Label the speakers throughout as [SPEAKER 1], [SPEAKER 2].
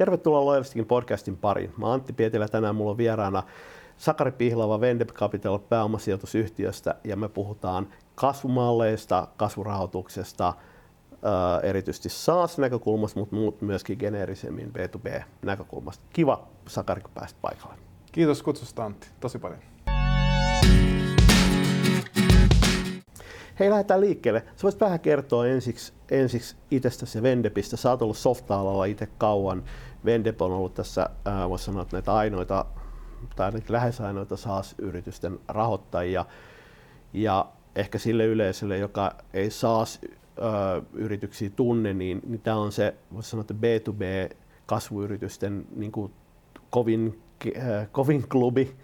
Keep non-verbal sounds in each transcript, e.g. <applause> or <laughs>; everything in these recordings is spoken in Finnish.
[SPEAKER 1] Tervetuloa Loyalistikin podcastin pariin. Mä Antti Pietilä, tänään mulla on vieraana Sakari Pihlava Vendep Capital pääomasijoitusyhtiöstä ja me puhutaan kasvumalleista, kasvurahoituksesta, erityisesti SaaS-näkökulmasta, mutta myöskin geneerisemmin B2B-näkökulmasta. Kiva, Sakari, kun pääsit paikalle.
[SPEAKER 2] Kiitos kutsusta Antti, tosi paljon.
[SPEAKER 1] Hei, lähdetään liikkeelle. Sä voisit vähän kertoa ensiksi, ensiksi itsestäsi ja Vendepistä. Sä oot ollut softa-alalla itse kauan. Vendep on ollut tässä, äh, voisi sanoa, että näitä ainoita, tai ainakin lähes ainoita SaaS-yritysten rahoittajia. Ja ehkä sille yleisölle, joka ei SaaS-yrityksiä tunne, niin, niin tämä on se, voisi sanoa, että B2B-kasvuyritysten niin kuin kovin, äh, kovin klubi,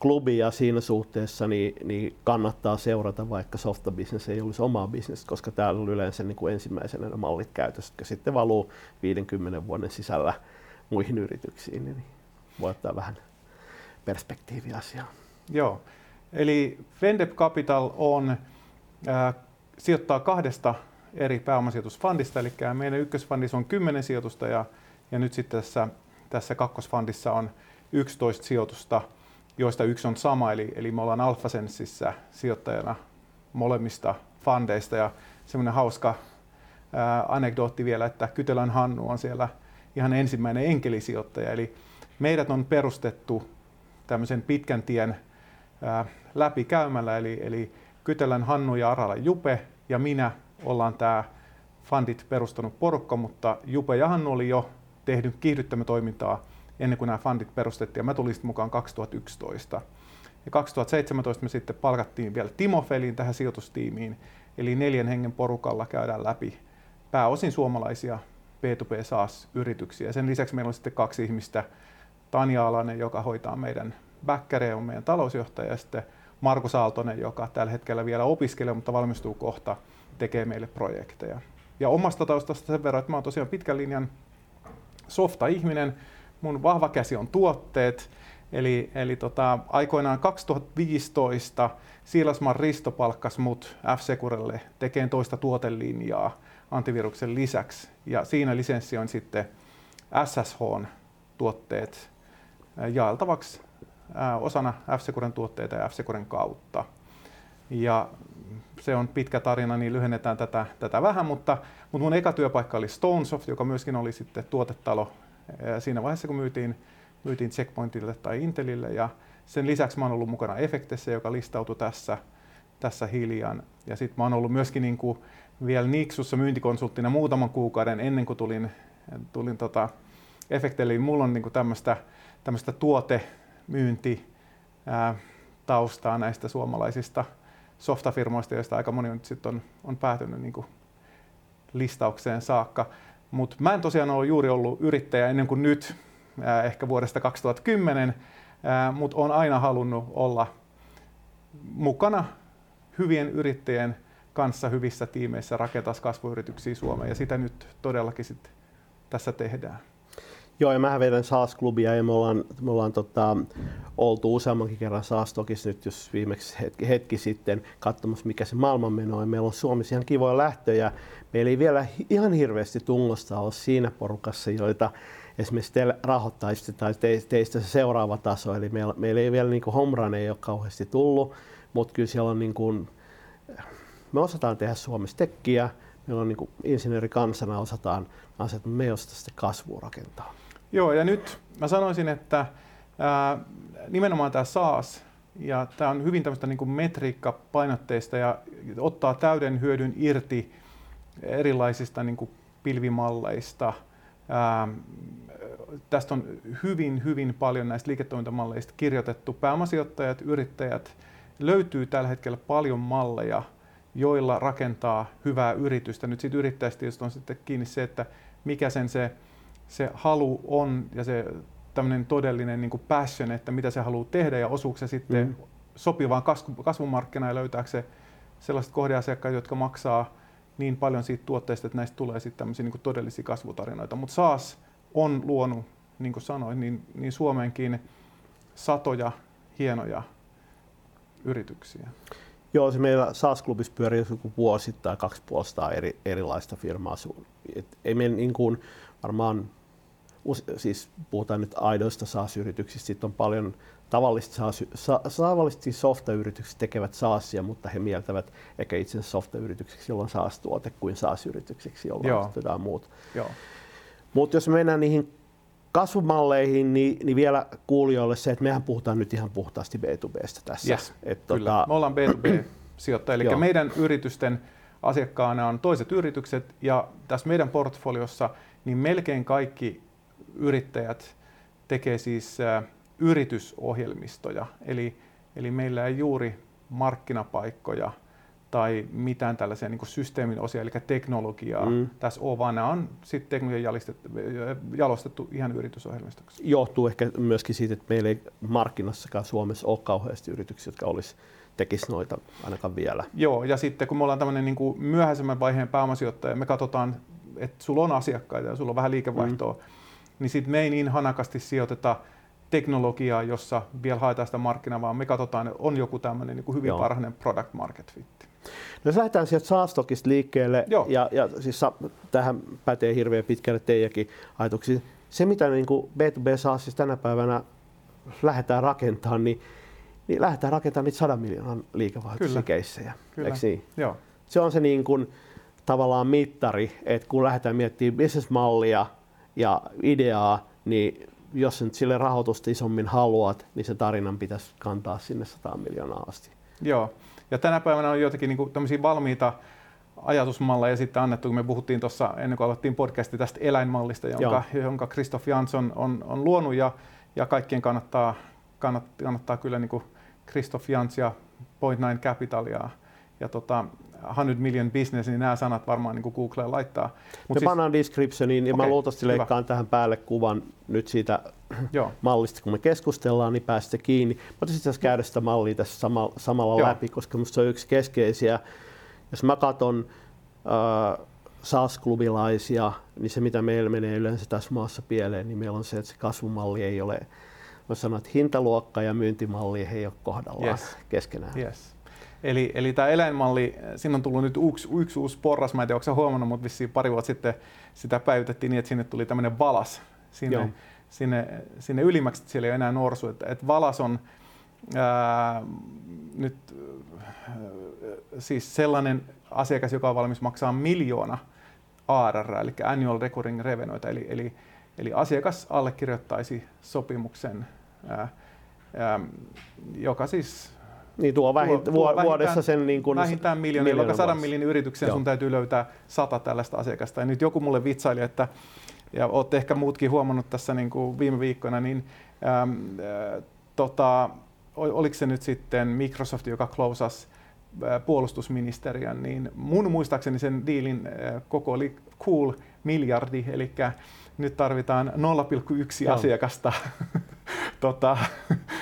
[SPEAKER 1] klubi ja siinä suhteessa niin, niin kannattaa seurata, vaikka softa business ei olisi omaa business, koska täällä on yleensä niin kuin ensimmäisenä ne mallit käytössä, jotka sitten valuu 50 vuoden sisällä muihin yrityksiin, niin voi ottaa vähän perspektiiviä asiaan.
[SPEAKER 2] Joo, eli Vendep Capital on, äh, sijoittaa kahdesta eri pääomasijoitusfundista, eli meidän ykkösfundissa on 10 sijoitusta ja, ja nyt sitten tässä, tässä kakkosfundissa on 11 sijoitusta, joista yksi on sama, eli, eli me ollaan AlphaSensissä sijoittajana molemmista fundeista ja semmoinen hauska ää, anekdootti vielä, että Kytelän Hannu on siellä ihan ensimmäinen enkelisijoittaja, eli meidät on perustettu tämmöisen pitkän tien ää, läpi käymällä, eli, eli Kytelän Hannu ja Arala Jupe ja minä ollaan tämä fundit perustanut porukka, mutta Jupe ja Hannu oli jo tehnyt kiihdyttämötoimintaa ennen kuin nämä fundit perustettiin. Ja mä tulin sitten mukaan 2011. Ja 2017 me sitten palkattiin vielä Timo Felin tähän sijoitustiimiin, eli neljän hengen porukalla käydään läpi pääosin suomalaisia B2B SaaS-yrityksiä. Sen lisäksi meillä on sitten kaksi ihmistä, Tanja Alanen, joka hoitaa meidän backereja, on meidän talousjohtaja, ja sitten Markus Aaltonen, joka tällä hetkellä vielä opiskelee, mutta valmistuu kohta, tekee meille projekteja. Ja omasta taustasta sen verran, että mä oon tosiaan pitkän linjan softa-ihminen, mun vahva käsi on tuotteet, Eli, eli tota, aikoinaan 2015 Siilasman Risto palkkasi mut F-Securelle tekemään toista tuotelinjaa antiviruksen lisäksi. Ja siinä lisenssi on sitten SSHn tuotteet jaeltavaksi osana F-Securen tuotteita ja F-Securen kautta. Ja se on pitkä tarina, niin lyhennetään tätä, tätä vähän, mutta, mutta mun eka työpaikka oli Stonesoft, joka myöskin oli sitten tuotetalo siinä vaiheessa, kun myytiin, myytiin Checkpointille tai Intelille. Ja sen lisäksi mä oon ollut mukana Efektessä, joka listautui tässä, tässä hiljan. Ja sitten mä oon ollut myöskin niin kuin vielä Nixussa myyntikonsulttina muutaman kuukauden ennen kuin tulin, tulin tota Efektelle. Mulla on niin tämmöistä, tämmöistä tuotemyynti taustaa näistä suomalaisista softafirmoista, joista aika moni on, sit on, on päätynyt niin kuin listaukseen saakka. Mutta mä en tosiaan ole juuri ollut yrittäjä ennen kuin nyt, ehkä vuodesta 2010, äh, mutta olen aina halunnut olla mukana hyvien yrittäjien kanssa hyvissä tiimeissä rakentaa kasvuyrityksiä Suomeen ja sitä nyt todellakin sit tässä tehdään.
[SPEAKER 1] Joo, ja mä vedän SaaS-klubia ja me ollaan, me ollaan tota, oltu useammankin kerran SaaS-tokissa nyt, jos viimeksi hetki, hetki sitten katsomassa, mikä se maailmanmeno on. Meillä on Suomessa ihan kivoja lähtöjä. Meillä ei vielä ihan hirveästi tungosta ole siinä porukassa, joita esimerkiksi te rahoittaisitte tai te, teistä se seuraava taso. Eli meillä, meillä ei vielä niin homran ei ole kauheasti tullut, mutta kyllä siellä on niin kuin, me osataan tehdä Suomessa tekkiä, meillä on niin kuin insinöörikansana osataan asiat, mutta me ei osata sitä kasvua rakentaa.
[SPEAKER 2] Joo, ja nyt mä sanoisin, että ää, nimenomaan tämä SaaS, ja tämä on hyvin tämmöistä niin metriikkapainotteista ja ottaa täyden hyödyn irti erilaisista niin kuin pilvimalleista. Ää, tästä on hyvin, hyvin paljon näistä liiketoimintamalleista kirjoitettu. Pääomasijoittajat, yrittäjät, löytyy tällä hetkellä paljon malleja, joilla rakentaa hyvää yritystä. Nyt siitä yrittäjästä on sitten kiinni se, että mikä sen se se halu on ja se tämmöinen todellinen niin kuin passion, että mitä se haluaa tehdä ja osuuko se sitten mm. sopivaan kasvumarkkinaan ja löytääkö se sellaiset kohdeasiakkaat, jotka maksaa niin paljon siitä tuotteesta, että näistä tulee sitten tämmöisiä niin kuin todellisia kasvutarinoita. Mutta SaaS on luonut, niin kuin sanoin, niin, niin Suomeenkin satoja hienoja yrityksiä.
[SPEAKER 1] Joo, se meillä SaaS-klubissa pyörii joku vuosittain kaksi puolesta eri, erilaista firmaa. Et ei meillä niin kuin, varmaan siis puhutaan nyt aidoista SaaS-yrityksistä, sitten on paljon tavallisesti, SaaS, sa, tavallisesti softa-yritykset tekevät SaaSia, mutta he mieltävät ehkä itse softa-yritykseksi, jolla on SaaS-tuote, kuin SaaS-yritykseksi, jolla ostetaan muut. Mutta jos mennään niihin kasvumalleihin, niin, niin vielä kuulijoille se, että mehän puhutaan nyt ihan puhtaasti B2Bstä tässä.
[SPEAKER 2] Yes, Et kyllä. Tota... Me ollaan B2B-sijoittaja, eli meidän yritysten asiakkaana on toiset yritykset, ja tässä meidän portfoliossa niin melkein kaikki yrittäjät tekee siis yritysohjelmistoja, eli, eli meillä ei juuri markkinapaikkoja tai mitään tällaisia niin systeemin osia, eli teknologiaa mm. tässä ole, vaan nämä on sitten teknologian jalostettu ihan yritysohjelmistoksi.
[SPEAKER 1] Johtuu ehkä myöskin siitä, että meillä ei markkinassakaan Suomessa ole kauheasti yrityksiä, jotka olisi tekisi noita ainakaan vielä.
[SPEAKER 2] Joo, ja sitten kun me ollaan tämmöinen niin kuin myöhäisemmän vaiheen pääomasijoittaja, me katsotaan, että sulla on asiakkaita ja sulla on vähän liikevaihtoa, mm. Niin sitten me ei niin hanakasti sijoiteta teknologiaa, jossa vielä haetaan sitä markkinaa, vaan me katsotaan, että on joku tämmöinen niin hyvin varhainen product market fit.
[SPEAKER 1] No jos lähdetään sieltä Saastokista liikkeelle, Joo. ja, ja siis tähän pätee hirveän pitkälle teidänkin ajatuksiin. Se, mitä niin kuin B2B SaaSissa tänä päivänä lähdetään rakentamaan, niin, niin lähdetään rakentamaan niitä 100 miljoonan liikevaihtoisia keissejä. Kyllä. Niin? Joo. Se on se niin kuin, tavallaan mittari, että kun lähdetään miettimään bisnesmallia ja ideaa, niin jos nyt sille rahoitusta isommin haluat, niin se tarinan pitäisi kantaa sinne 100 miljoonaa asti.
[SPEAKER 2] Joo, ja tänä päivänä on joitakin niin kuin, valmiita ajatusmalleja sitten annettu, kun me puhuttiin tuossa ennen kuin aloittiin podcasti tästä eläinmallista, jonka, jonka Christoph Jansson on, on luonut ja, ja kaikkien kannattaa, kannattaa, kannattaa kyllä niin kuin Christoph Jans ja Point Nine Capital ja, ja tota, 100 million business, niin nämä sanat varmaan niin Googleen laittaa.
[SPEAKER 1] Mut Me siis... pannaan descriptioniin ja okay, mä luultavasti leikkaan tähän päälle kuvan nyt siitä <clears throat> Joo. mallista, kun me keskustellaan, niin päästä kiinni. Mä itse käydä sitä mallia tässä samalla, samalla läpi, koska minusta se on yksi keskeisiä. Jos mä katson äh, SaaS-klubilaisia, niin se mitä meillä menee yleensä tässä maassa pieleen, niin meillä on se, että se kasvumalli ei ole, mä sanon, että hintaluokka ja myyntimalli ei ole kohdallaan yes. keskenään.
[SPEAKER 2] Yes. Eli, eli tämä eläinmalli, siinä on tullut nyt yksi, yksi uusi porras, mä en tiedä, onko huomannut, mutta vissiin pari vuotta sitten sitä päivitettiin niin, että sinne tuli tämmöinen valas sinne, sinne, sinne ylimmäksi, että siellä ei ole enää norsu. Että, että valas on ää, nyt ää, siis sellainen asiakas, joka on valmis maksaa miljoona ARR, eli Annual Recurring Revenue, eli, eli, eli asiakas allekirjoittaisi sopimuksen, ää, ää, joka siis
[SPEAKER 1] niin tuo, vähin, tuo, tuo vuodessa sen niin kuin
[SPEAKER 2] vähintään miljoona, joka sadan miljoonan yrityksen Joo. sun täytyy löytää sata tällaista asiakasta. Ja nyt joku mulle vitsaili, että ja olette ehkä muutkin huomannut tässä niin kuin viime viikkoina, niin äm, äh, tota, oliko se nyt sitten Microsoft, joka klousasi äh, puolustusministeriön, niin mun muistaakseni sen diilin koko oli cool miljardi, eli nyt tarvitaan 0,1 asiakasta <laughs> tota,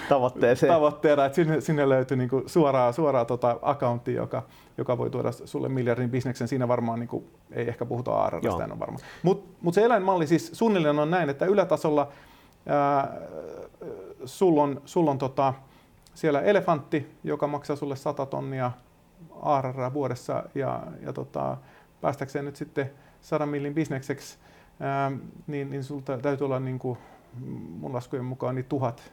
[SPEAKER 1] tavoitteeseen.
[SPEAKER 2] tavoitteena, että sinne, sinne löytyy niin kuin suoraa, suoraa tota accountti, joka, joka voi tuoda sulle miljardin bisneksen. Siinä varmaan niin kuin, ei ehkä puhuta ARRstä, en ole varma. Mutta mut se eläinmalli siis suunnilleen on näin, että ylätasolla ää, sulla on, sul on tota, siellä elefantti, joka maksaa sulle 100 tonnia ARR vuodessa ja, ja tota, päästäkseen nyt sitten 100 millin bisnekseksi, ää, niin, niin sulta täytyy olla niin kuin, mun laskujen mukaan niin tuhat,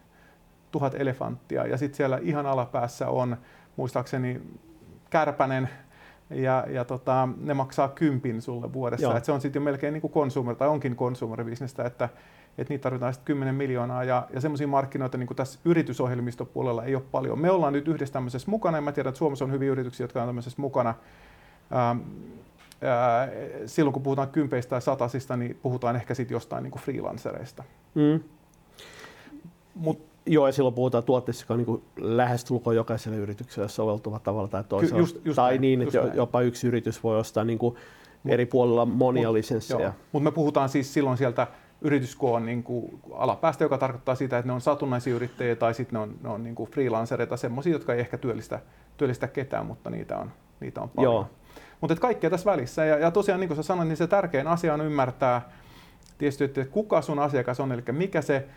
[SPEAKER 2] tuhat elefanttia. Ja sitten siellä ihan alapäässä on muistaakseni kärpänen, ja, ja tota, ne maksaa kympin sulle vuodessa. Et se on sitten jo melkein niin kuin consumer, tai onkin consumer-bisnestä, että, että niitä tarvitaan sitten 10 miljoonaa. Ja, ja semmoisia markkinoita niin kuin tässä yritysohjelmistopuolella ei ole paljon. Me ollaan nyt yhdessä tämmöisessä mukana, ja mä tiedän, että Suomessa on hyviä yrityksiä, jotka on tämmöisessä mukana. Ähm, ää, silloin kun puhutaan kympeistä tai satasista, niin puhutaan ehkä sitten jostain niin kuin freelancereista. Mm.
[SPEAKER 1] Mut, Joo, ja silloin puhutaan tuotteista, joka on niin lähestulkoon jokaiselle yritykselle soveltuva tavalla tai toisella. Just, just tai näin, niin, että näin. jopa yksi yritys voi ostaa niin kuin mut, eri puolilla monia mut, lisensseja.
[SPEAKER 2] Mutta me puhutaan siis silloin sieltä yrityskoon niin kuin alapäästä, joka tarkoittaa sitä, että ne on satunnaisia yrittäjiä tai sitten ne on, ne on niin kuin freelancereita, semmoisia, jotka ei ehkä työllistä, työllistä ketään, mutta niitä on, niitä on paljon. Joo. Mutta kaikkea tässä välissä. Ja, ja tosiaan, niin kuin sä sanoit, niin se tärkein asia on ymmärtää tietysti, että kuka sun asiakas on, eli mikä se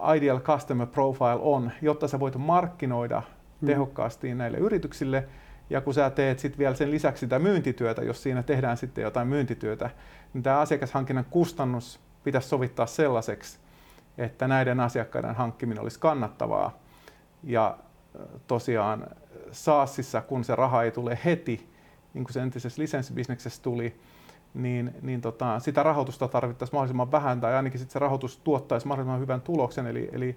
[SPEAKER 2] uh, ideal customer profile on, jotta sä voit markkinoida hmm. tehokkaasti näille yrityksille. Ja kun sä teet sitten vielä sen lisäksi sitä myyntityötä, jos siinä tehdään sitten jotain myyntityötä, niin tämä asiakashankinnan kustannus pitäisi sovittaa sellaiseksi, että näiden asiakkaiden hankkiminen olisi kannattavaa. Ja tosiaan SaaSissa, kun se raha ei tule heti, niin kuin se entisessä lisenssibisneksessä tuli, niin, niin tota, sitä rahoitusta tarvittaisiin mahdollisimman vähän, tai ainakin sit se rahoitus tuottaisi mahdollisimman hyvän tuloksen. Eli, eli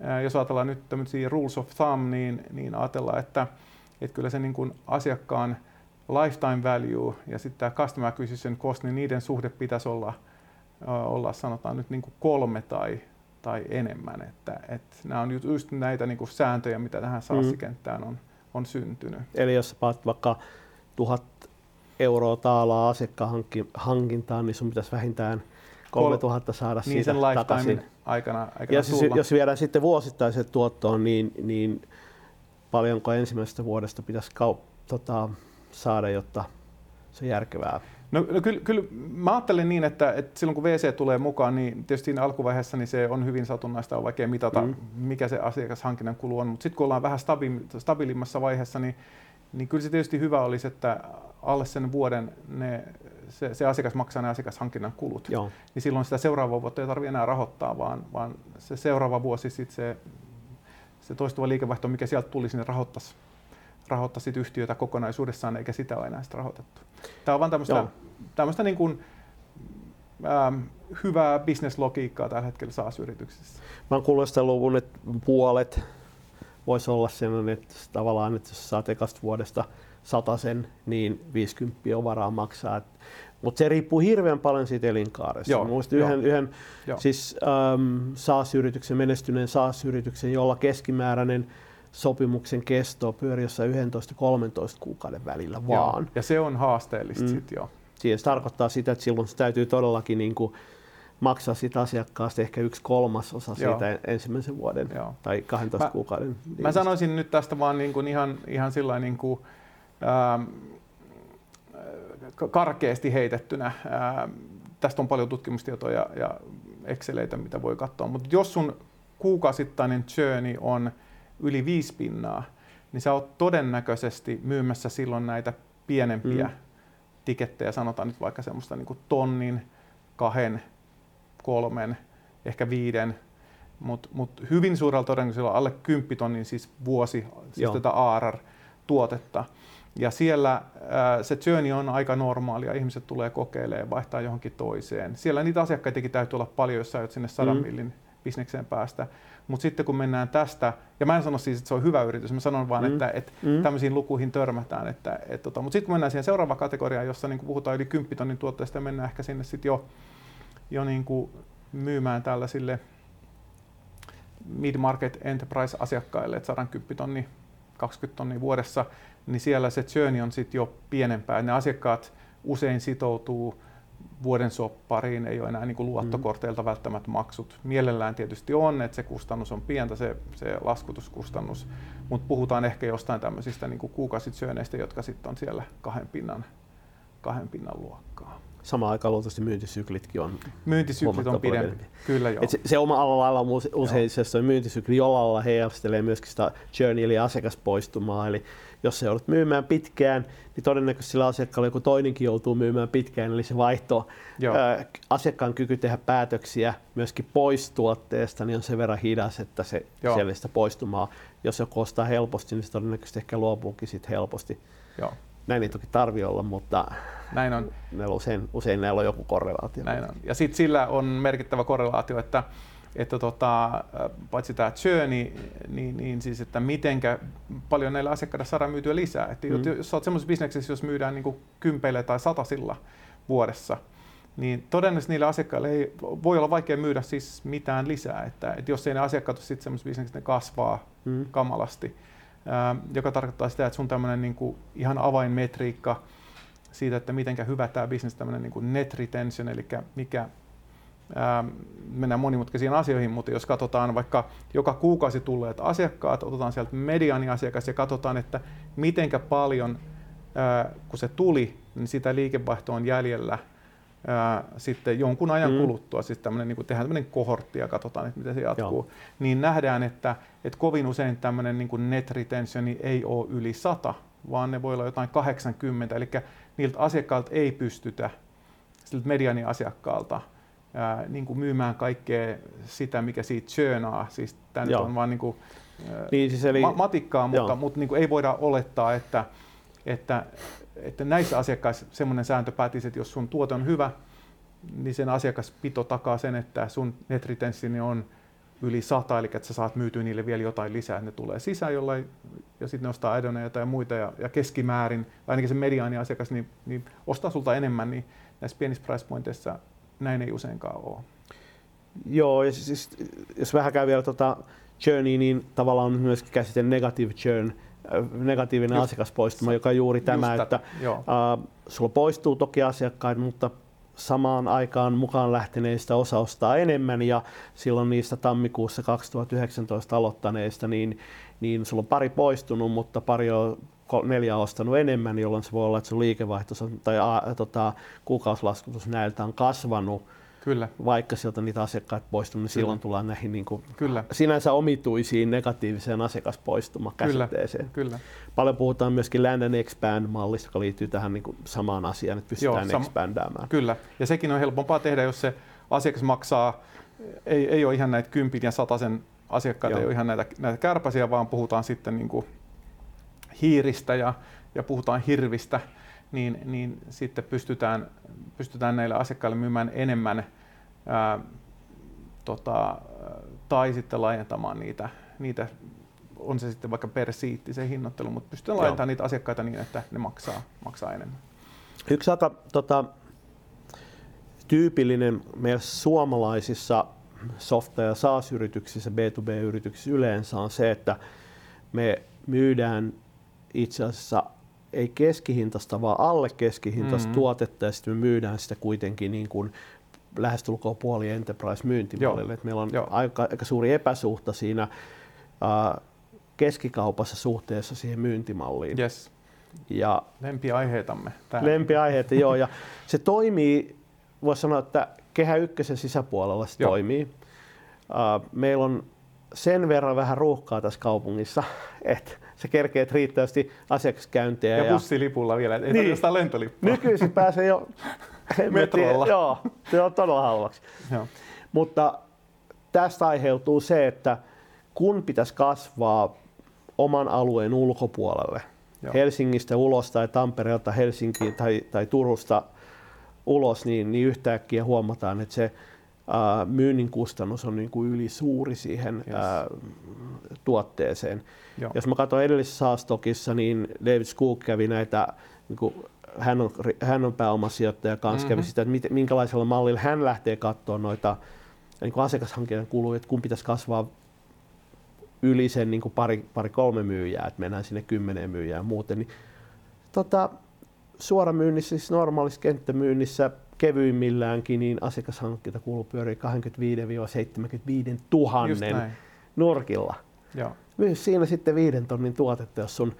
[SPEAKER 2] ää, jos ajatellaan nyt tämmöisiä rules of thumb, niin, niin ajatellaan, että, että kyllä se niin kuin asiakkaan lifetime value ja sitten tämä customer acquisition cost, niin niiden suhde pitäisi olla, olla sanotaan nyt niin kuin kolme tai, tai enemmän. Että, että nämä on just näitä niin kuin sääntöjä, mitä tähän SaaS-kenttään on, on syntynyt.
[SPEAKER 1] Eli jos sä vaikka tuhat euroa taalaa asiakkaan hankintaan, niin sun pitäisi vähintään 3000 saada
[SPEAKER 2] niin
[SPEAKER 1] siitä
[SPEAKER 2] sen
[SPEAKER 1] takaisin.
[SPEAKER 2] aikana, aikana
[SPEAKER 1] ja siis, jos viedään sitten vuosittaiset tuottoon, niin, niin paljonko ensimmäisestä vuodesta pitäisi kaup- tota, saada, jotta se on järkevää?
[SPEAKER 2] No, no kyllä, kyllä mä ajattelen niin, että, että silloin kun VC tulee mukaan, niin tietysti siinä alkuvaiheessa niin se on hyvin satunnaista, on vaikea mitata, mm. mikä se asiakashankinnan kulu on, mutta sitten kun ollaan vähän stabi- stabiilimmassa vaiheessa, niin, niin kyllä se tietysti hyvä olisi, että alle sen vuoden ne, se, se asiakas maksaa ne asiakashankinnan kulut.
[SPEAKER 1] Joo.
[SPEAKER 2] Niin silloin sitä seuraavaa vuotta ei tarvitse enää rahoittaa, vaan, vaan se seuraava vuosi sit se, se toistuva liikevaihto, mikä sieltä tulisi, niin rahoittaisi rahoittaisi yhtiötä kokonaisuudessaan, eikä sitä ole enää sitä rahoitettu. Tämä on vain tämmöistä, tämmöistä niin kuin, ähm, hyvää bisneslogiikkaa tällä hetkellä SaaS-yrityksissä.
[SPEAKER 1] Mä oon kuullut luvun, että puolet voisi olla sellainen, että tavallaan, että jos saat ekasta vuodesta sen, niin 50 on varaa maksaa. Mutta se riippuu hirveän paljon siitä elinkaaresta. Joo, Muistin yhden, yhden joo. siis ähm, SaaS-yrityksen, menestyneen SaaS-yrityksen, jolla keskimääräinen sopimuksen kesto pyörii jossain 11-13 kuukauden välillä vaan. Joo.
[SPEAKER 2] Ja se on haasteellista mm. sitten jo.
[SPEAKER 1] Siis se tarkoittaa sitä, että silloin se täytyy todellakin niin kuin maksaa siitä asiakkaasta ehkä yksi kolmasosa Joo. siitä ensimmäisen vuoden Joo. tai 12 mä, kuukauden.
[SPEAKER 2] Mä sanoisin nyt tästä vaan niin kuin ihan, ihan sillä niin kuin, ähm, karkeasti heitettynä. Ähm, tästä on paljon tutkimustietoja ja Exceleitä, mitä voi katsoa. Mutta jos sun kuukausittainen journey on yli viisi pinnaa, niin sä oot todennäköisesti myymässä silloin näitä pienempiä mm. tikettejä, sanotaan nyt vaikka semmoista niin kuin tonnin, kahden, kolmen, ehkä viiden, mutta mut hyvin suurella todennäköisellä alle 10 tonnin siis vuosi, siis Joo. tätä ARR-tuotetta. Ja siellä äh, se journey on aika normaalia, ihmiset tulee kokeilemaan, vaihtaa johonkin toiseen. Siellä niitä asiakkaitakin täytyy olla paljon, jos sä aiot sinne 100 mm. millin bisnekseen päästä. Mutta sitten kun mennään tästä, ja mä en sano siis, että se on hyvä yritys, mä sanon vaan, mm. että, että mm. tämmöisiin lukuihin törmätään. Että, et, tota, mutta sitten kun mennään siihen seuraavaan kategoriaan, jossa niin puhutaan yli 10 tonnin tuotteesta, mennään ehkä sinne sitten jo, jo niin kuin myymään tällaisille mid-market enterprise-asiakkaille, että saadaan 10 tonni, 20 tonnia vuodessa, niin siellä se journey on sitten jo pienempää. Ne asiakkaat usein sitoutuu vuoden soppariin, ei ole enää niin kuin luottokorteilta mm. välttämättä maksut. Mielellään tietysti on, että se kustannus on pientä, se, se laskutuskustannus, mutta puhutaan ehkä jostain tämmöisistä niin kuukausisyöneistä, jotka sitten on siellä kahden pinnan, kahden pinnan luokkaa.
[SPEAKER 1] Samaan aikaan luultavasti myyntisyklitkin on
[SPEAKER 2] Myyntisyklit on pidempi, kyllä joo.
[SPEAKER 1] Et se, se oma lailla on usein se myyntisykli jollain lailla heijastelee myöskin sitä journey eli asiakaspoistumaa, eli jos se joudut myymään pitkään, niin todennäköisesti sillä asiakkaalla joku toinenkin joutuu myymään pitkään, eli se vaihto, ää, asiakkaan kyky tehdä päätöksiä myöskin pois tuotteesta, niin on sen verran hidas, että se sitä poistumaa, jos joku ostaa helposti, niin se todennäköisesti ehkä luopuukin sit helposti. Joo. Näin ei toki tarvi olla, mutta Näin on. usein, usein näillä on joku korrelaatio.
[SPEAKER 2] Näin on. Ja sitten sillä on merkittävä korrelaatio, että että tota, paitsi tämä journey, niin, niin siis, että mitenkä paljon näillä asiakkailla saadaan myytyä lisää. Että mm. Jos olet semmoisessa bisneksessä, jos myydään niin kuin kympeille tai satasilla vuodessa, niin todennäköisesti niille asiakkaille ei voi olla vaikea myydä siis mitään lisää. Että, että jos ei ne asiakkaat ole sitten semmoisessa bisneksessä, ne kasvaa mm. kamalasti, joka tarkoittaa sitä, että sun tämmöinen niin ihan avainmetriikka siitä, että miten hyvä tämä bisnes, tämmöinen niin net retention, eli mikä Ähm, mennään monimutkaisiin asioihin, mutta jos katsotaan vaikka joka kuukausi tulleet asiakkaat, otetaan sieltä mediaaniasiakas ja katsotaan, että mitenkä paljon, äh, kun se tuli, niin sitä liikevaihtoa on jäljellä ää, sitten jonkun ajan mm. kuluttua, siis tämmönen, niin tehdään tämmöinen kohortti ja katsotaan, että miten se jatkuu, Joo. niin nähdään, että, että kovin usein tämmöinen niin net retentioni ei ole yli 100, vaan ne voi olla jotain 80, eli niiltä asiakkailta ei pystytä, siltä mediaaniasiakkaalta, ää, niin kuin myymään kaikkea sitä, mikä siitä churnaa. Siis tämä nyt on vaan niin kuin, ää, niin, siis eli, ma- matikkaa, mutta, mutta niin kuin ei voida olettaa, että, että, että näissä asiakkaissa semmoinen sääntö päätisi, että jos sun tuote on hyvä, niin sen asiakaspito takaa sen, että sun net on yli sata, eli että sä saat myytyä niille vielä jotain lisää, ne tulee sisään jollain, ja sitten ne ostaa adoneja tai muita, ja, ja keskimäärin, ainakin se mediaani asiakas, niin, niin ostaa sulta enemmän, niin näissä pienissä price pointeissa näin ei useinkaan ole.
[SPEAKER 1] Joo, ja siis, jos vähän käy vielä tuota churnia, niin tavallaan on myös käsite negative churn, negatiivinen just, asiakaspoistuma, joka on juuri tämä, että uh, sulla poistuu toki asiakkaita, mutta samaan aikaan mukaan lähteneistä osa ostaa enemmän ja silloin niistä tammikuussa 2019 aloittaneista, niin, niin sulla on pari poistunut, mutta pari on neljä ostanut enemmän, jolloin se voi olla, että sun liikevaihto tai a, tota, kuukausilaskutus näiltä on kasvanut. Kyllä. Vaikka sieltä niitä asiakkaita poistunut, niin Kyllä. silloin tullaan näihin niin kuin Kyllä. sinänsä omituisiin negatiiviseen asiakaspoistuma-käsitteeseen. Kyllä. Kyllä. Paljon puhutaan myöskin land and expand-mallista, joka liittyy tähän niin kuin samaan asiaan, että pystytään Joo, sam- expandaamaan.
[SPEAKER 2] Kyllä, ja sekin on helpompaa tehdä, jos se asiakas maksaa, ei, ei ole ihan näitä kympin ja sataisen asiakkaita, Joo. ei ole ihan näitä, näitä kärpäsiä, vaan puhutaan sitten niin kuin hiiristä ja, ja puhutaan hirvistä, niin, niin sitten pystytään, pystytään näille asiakkaille myymään enemmän ää, tota, tai sitten laajentamaan niitä, niitä, on se sitten vaikka per siitti se hinnoittelu, mutta pystytään laajentamaan niitä asiakkaita niin, että ne maksaa, maksaa enemmän.
[SPEAKER 1] Yksi aika tota, tyypillinen meillä suomalaisissa softa- ja SaaS-yrityksissä, B2B-yrityksissä yleensä on se, että me myydään itse asiassa ei keskihintasta, vaan alle keskihintasta mm-hmm. tuotetta ja sitten me myydään sitä kuitenkin niin kuin lähestulkoon puoli enterprise-myyntimallille. Et meillä on aika, aika suuri epäsuhta siinä äh, keskikaupassa suhteessa siihen myyntimalliin.
[SPEAKER 2] Yes. Ja lempiaiheitamme.
[SPEAKER 1] Täällä. Lempiaiheita, joo. Ja se toimii, voisi sanoa, että kehä ykkösen sisäpuolella se joo. toimii. Uh, meillä on sen verran vähän ruuhkaa tässä kaupungissa, <laughs> että se kerkeet riittävästi asiakaskäyntejä.
[SPEAKER 2] Ja, ja bussilipulla vielä, ei niin, lentolippua.
[SPEAKER 1] Nykyisin pääsee jo <laughs> metrolla. <laughs> joo, se on todella halvaksi. Joo. Mutta tästä aiheutuu se, että kun pitäisi kasvaa oman alueen ulkopuolelle, Joo. Helsingistä ulos tai Tampereelta Helsinkiin tai, tai Turusta ulos, niin, niin yhtäkkiä huomataan, että se ää, myynnin kustannus on niin kuin yli suuri siihen yes. ää, tuotteeseen. Joo. Jos mä katson edellisessä Saastokissa, niin David Skook kävi näitä, niin kuin, hän, on, hän on pääomasijoittaja kanssa, mm-hmm. kävi sitä, että minkälaisella mallilla hän lähtee katsoa noita niin kuin asiakashankinnan kuluja, että kun pitäisi kasvaa yli sen niin kuin pari, pari kolme myyjää, että mennään sinne kymmeneen myyjään muuten, niin tota, suoramyynnissä, siis normaalissa kenttämyynnissä kevyimmilläänkin, niin asiakashankintakulu pyörii 25-75 tuhannen nurkilla. Joo. Myy siinä sitten viiden tonnin tuotetta, jos sun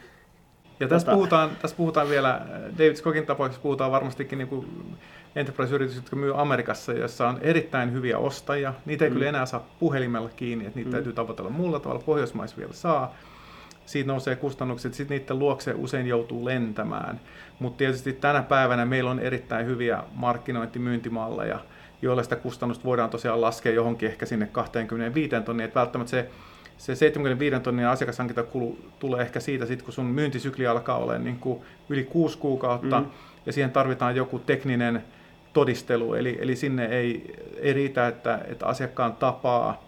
[SPEAKER 2] ja tässä, tota... puhutaan, tässä puhutaan vielä, David Scogin tapauksessa puhutaan varmastikin niin enterprise-yritykset, jotka myy Amerikassa, jossa on erittäin hyviä ostajia. Niitä ei mm. kyllä enää saa puhelimella kiinni, että niitä mm. täytyy tavoitella muulla tavalla. Pohjoismaissa vielä saa. Siitä nousee kustannukset, sitten niiden luokse usein joutuu lentämään. Mutta tietysti tänä päivänä meillä on erittäin hyviä markkinointimyyntimalleja, joilla sitä kustannusta voidaan tosiaan laskea johonkin ehkä sinne 25 tonniin. Että välttämättä se se 75 tonnin asiakashankintakulu tulee ehkä siitä, sit, kun sun myyntisykli alkaa olla niin kuin yli kuusi kuukautta, mm. ja siihen tarvitaan joku tekninen todistelu, eli, eli sinne ei, ei riitä, että, että asiakkaan tapaa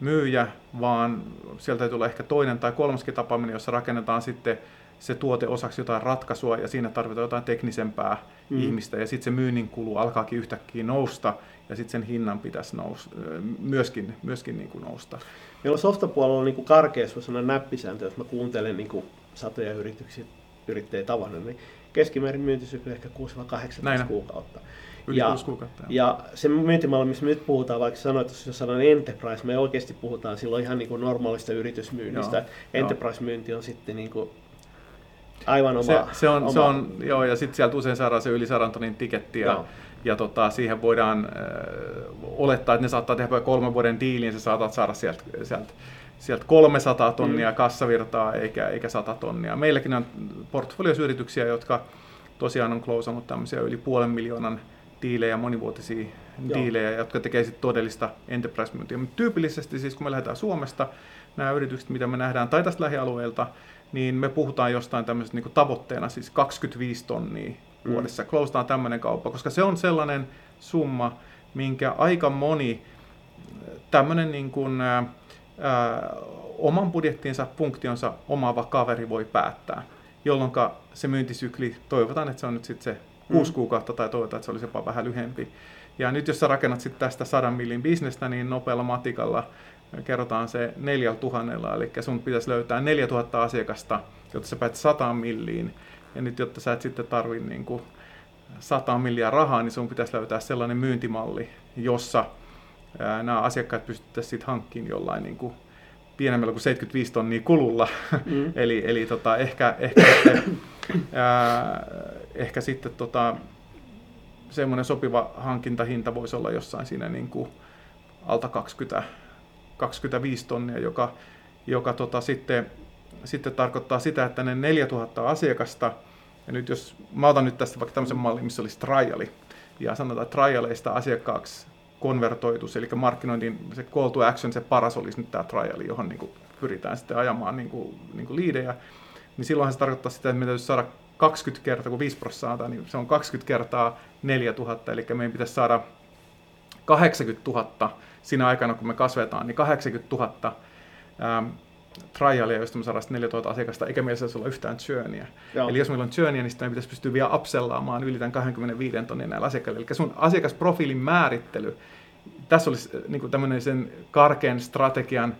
[SPEAKER 2] myyjä, vaan sieltä täytyy tulla ehkä toinen tai kolmaskin tapaaminen, jossa rakennetaan sitten se tuote osaksi jotain ratkaisua ja siinä tarvitaan jotain teknisempää mm. ihmistä ja sitten se myynnin kulu alkaakin yhtäkkiä nousta ja sitten sen hinnan pitäisi nous, myöskin, myöskin niin kuin nousta.
[SPEAKER 1] Meillä softapuolella on niin karkeassa sellainen näppisääntö, jos mä kuuntelen niin kuin satoja yrityksiä, yrittäjiä tavannut, niin keskimäärin myyntisykli ehkä 6-8 kuukautta.
[SPEAKER 2] Yli ja, kuukautta.
[SPEAKER 1] Ja se myyntimalli, missä me nyt puhutaan, vaikka sanoit, että jos sanon enterprise, me oikeasti puhutaan silloin ihan niin kuin normaalista yritysmyynnistä. Joo, enterprise-myynti on sitten niin kuin aivan oma.
[SPEAKER 2] Se, se on, oma. Se on, joo, ja sitten sieltä usein saadaan se yli 100 tonnin tiketti, ja, ja tota, siihen voidaan äh, olettaa, että ne saattaa tehdä kolmen vuoden diilin, sä saatat saada sieltä, sieltä sieltä 300 tonnia mm. kassavirtaa eikä, eikä 100 tonnia. Meilläkin on portfoliosyrityksiä, jotka tosiaan on klousannut tämmöisiä yli puolen miljoonan diilejä, monivuotisia Joo. diilejä, jotka tekee sitten todellista enterprise-myyntiä. Mutta tyypillisesti siis kun me lähdetään Suomesta, nämä yritykset, mitä me nähdään tai tästä lähialueelta, niin me puhutaan jostain tämmöisestä niin tavoitteena, siis 25 tonnia mm. vuodessa. Closetaan tämmöinen kauppa, koska se on sellainen summa, minkä aika moni tämmöinen niin kuin, ää, oman budjettinsa, funktionsa omaava kaveri voi päättää, jolloin se myyntisykli, toivotaan, että se on nyt sitten se kuusi mm. kuukautta tai toivotaan, että se olisi jopa vähän lyhempi. Ja nyt jos sä rakennat sitten tästä 100 millin bisnestä, niin nopealla matikalla kerrotaan se neljällä tuhannella, eli sun pitäisi löytää 4000 asiakasta, jotta sä päät 100 milliin. Ja nyt jotta sä et sitten tarvi niin kuin 100 milliä rahaa, niin sun pitäisi löytää sellainen myyntimalli, jossa ää, nämä asiakkaat pystyttäisiin sitten hankkimaan jollain niin kuin pienemmällä kuin 75 tonnia kululla. Mm. <laughs> eli eli tota, ehkä, ehkä, ehkä, ää, ehkä sitten tota, semmoinen sopiva hankintahinta voisi olla jossain siinä niin kuin alta 20, 25 tonnia, joka, joka tota sitten, sitten tarkoittaa sitä, että ne 4000 asiakasta, ja nyt jos mä otan nyt tästä vaikka tämmöisen mallin, missä olisi triali, ja sanotaan, että trialeista asiakkaaksi konvertoitus, eli markkinointin se call to action, se paras olisi nyt tämä triali, johon niin kuin pyritään sitten ajamaan niin kuin, niin kuin liidejä, niin silloinhan se tarkoittaa sitä, että me täytyy saada 20 kertaa, kun 5 prosenttia niin se on 20 kertaa 4000, eli meidän pitäisi saada 80 000 siinä aikana, kun me kasvetaan, niin 80 000 ähm, trialia, josta me saadaan 4000 asiakasta, eikä meillä saisi olla yhtään churnia. Joo. Eli jos meillä on churnia, niin sitten pitäisi pystyä vielä upsellaamaan yli tämän 25 tonnin näillä asiakkailla. Eli sun asiakasprofiilin määrittely, tässä olisi äh, niin kuin tämmöinen sen karkean strategian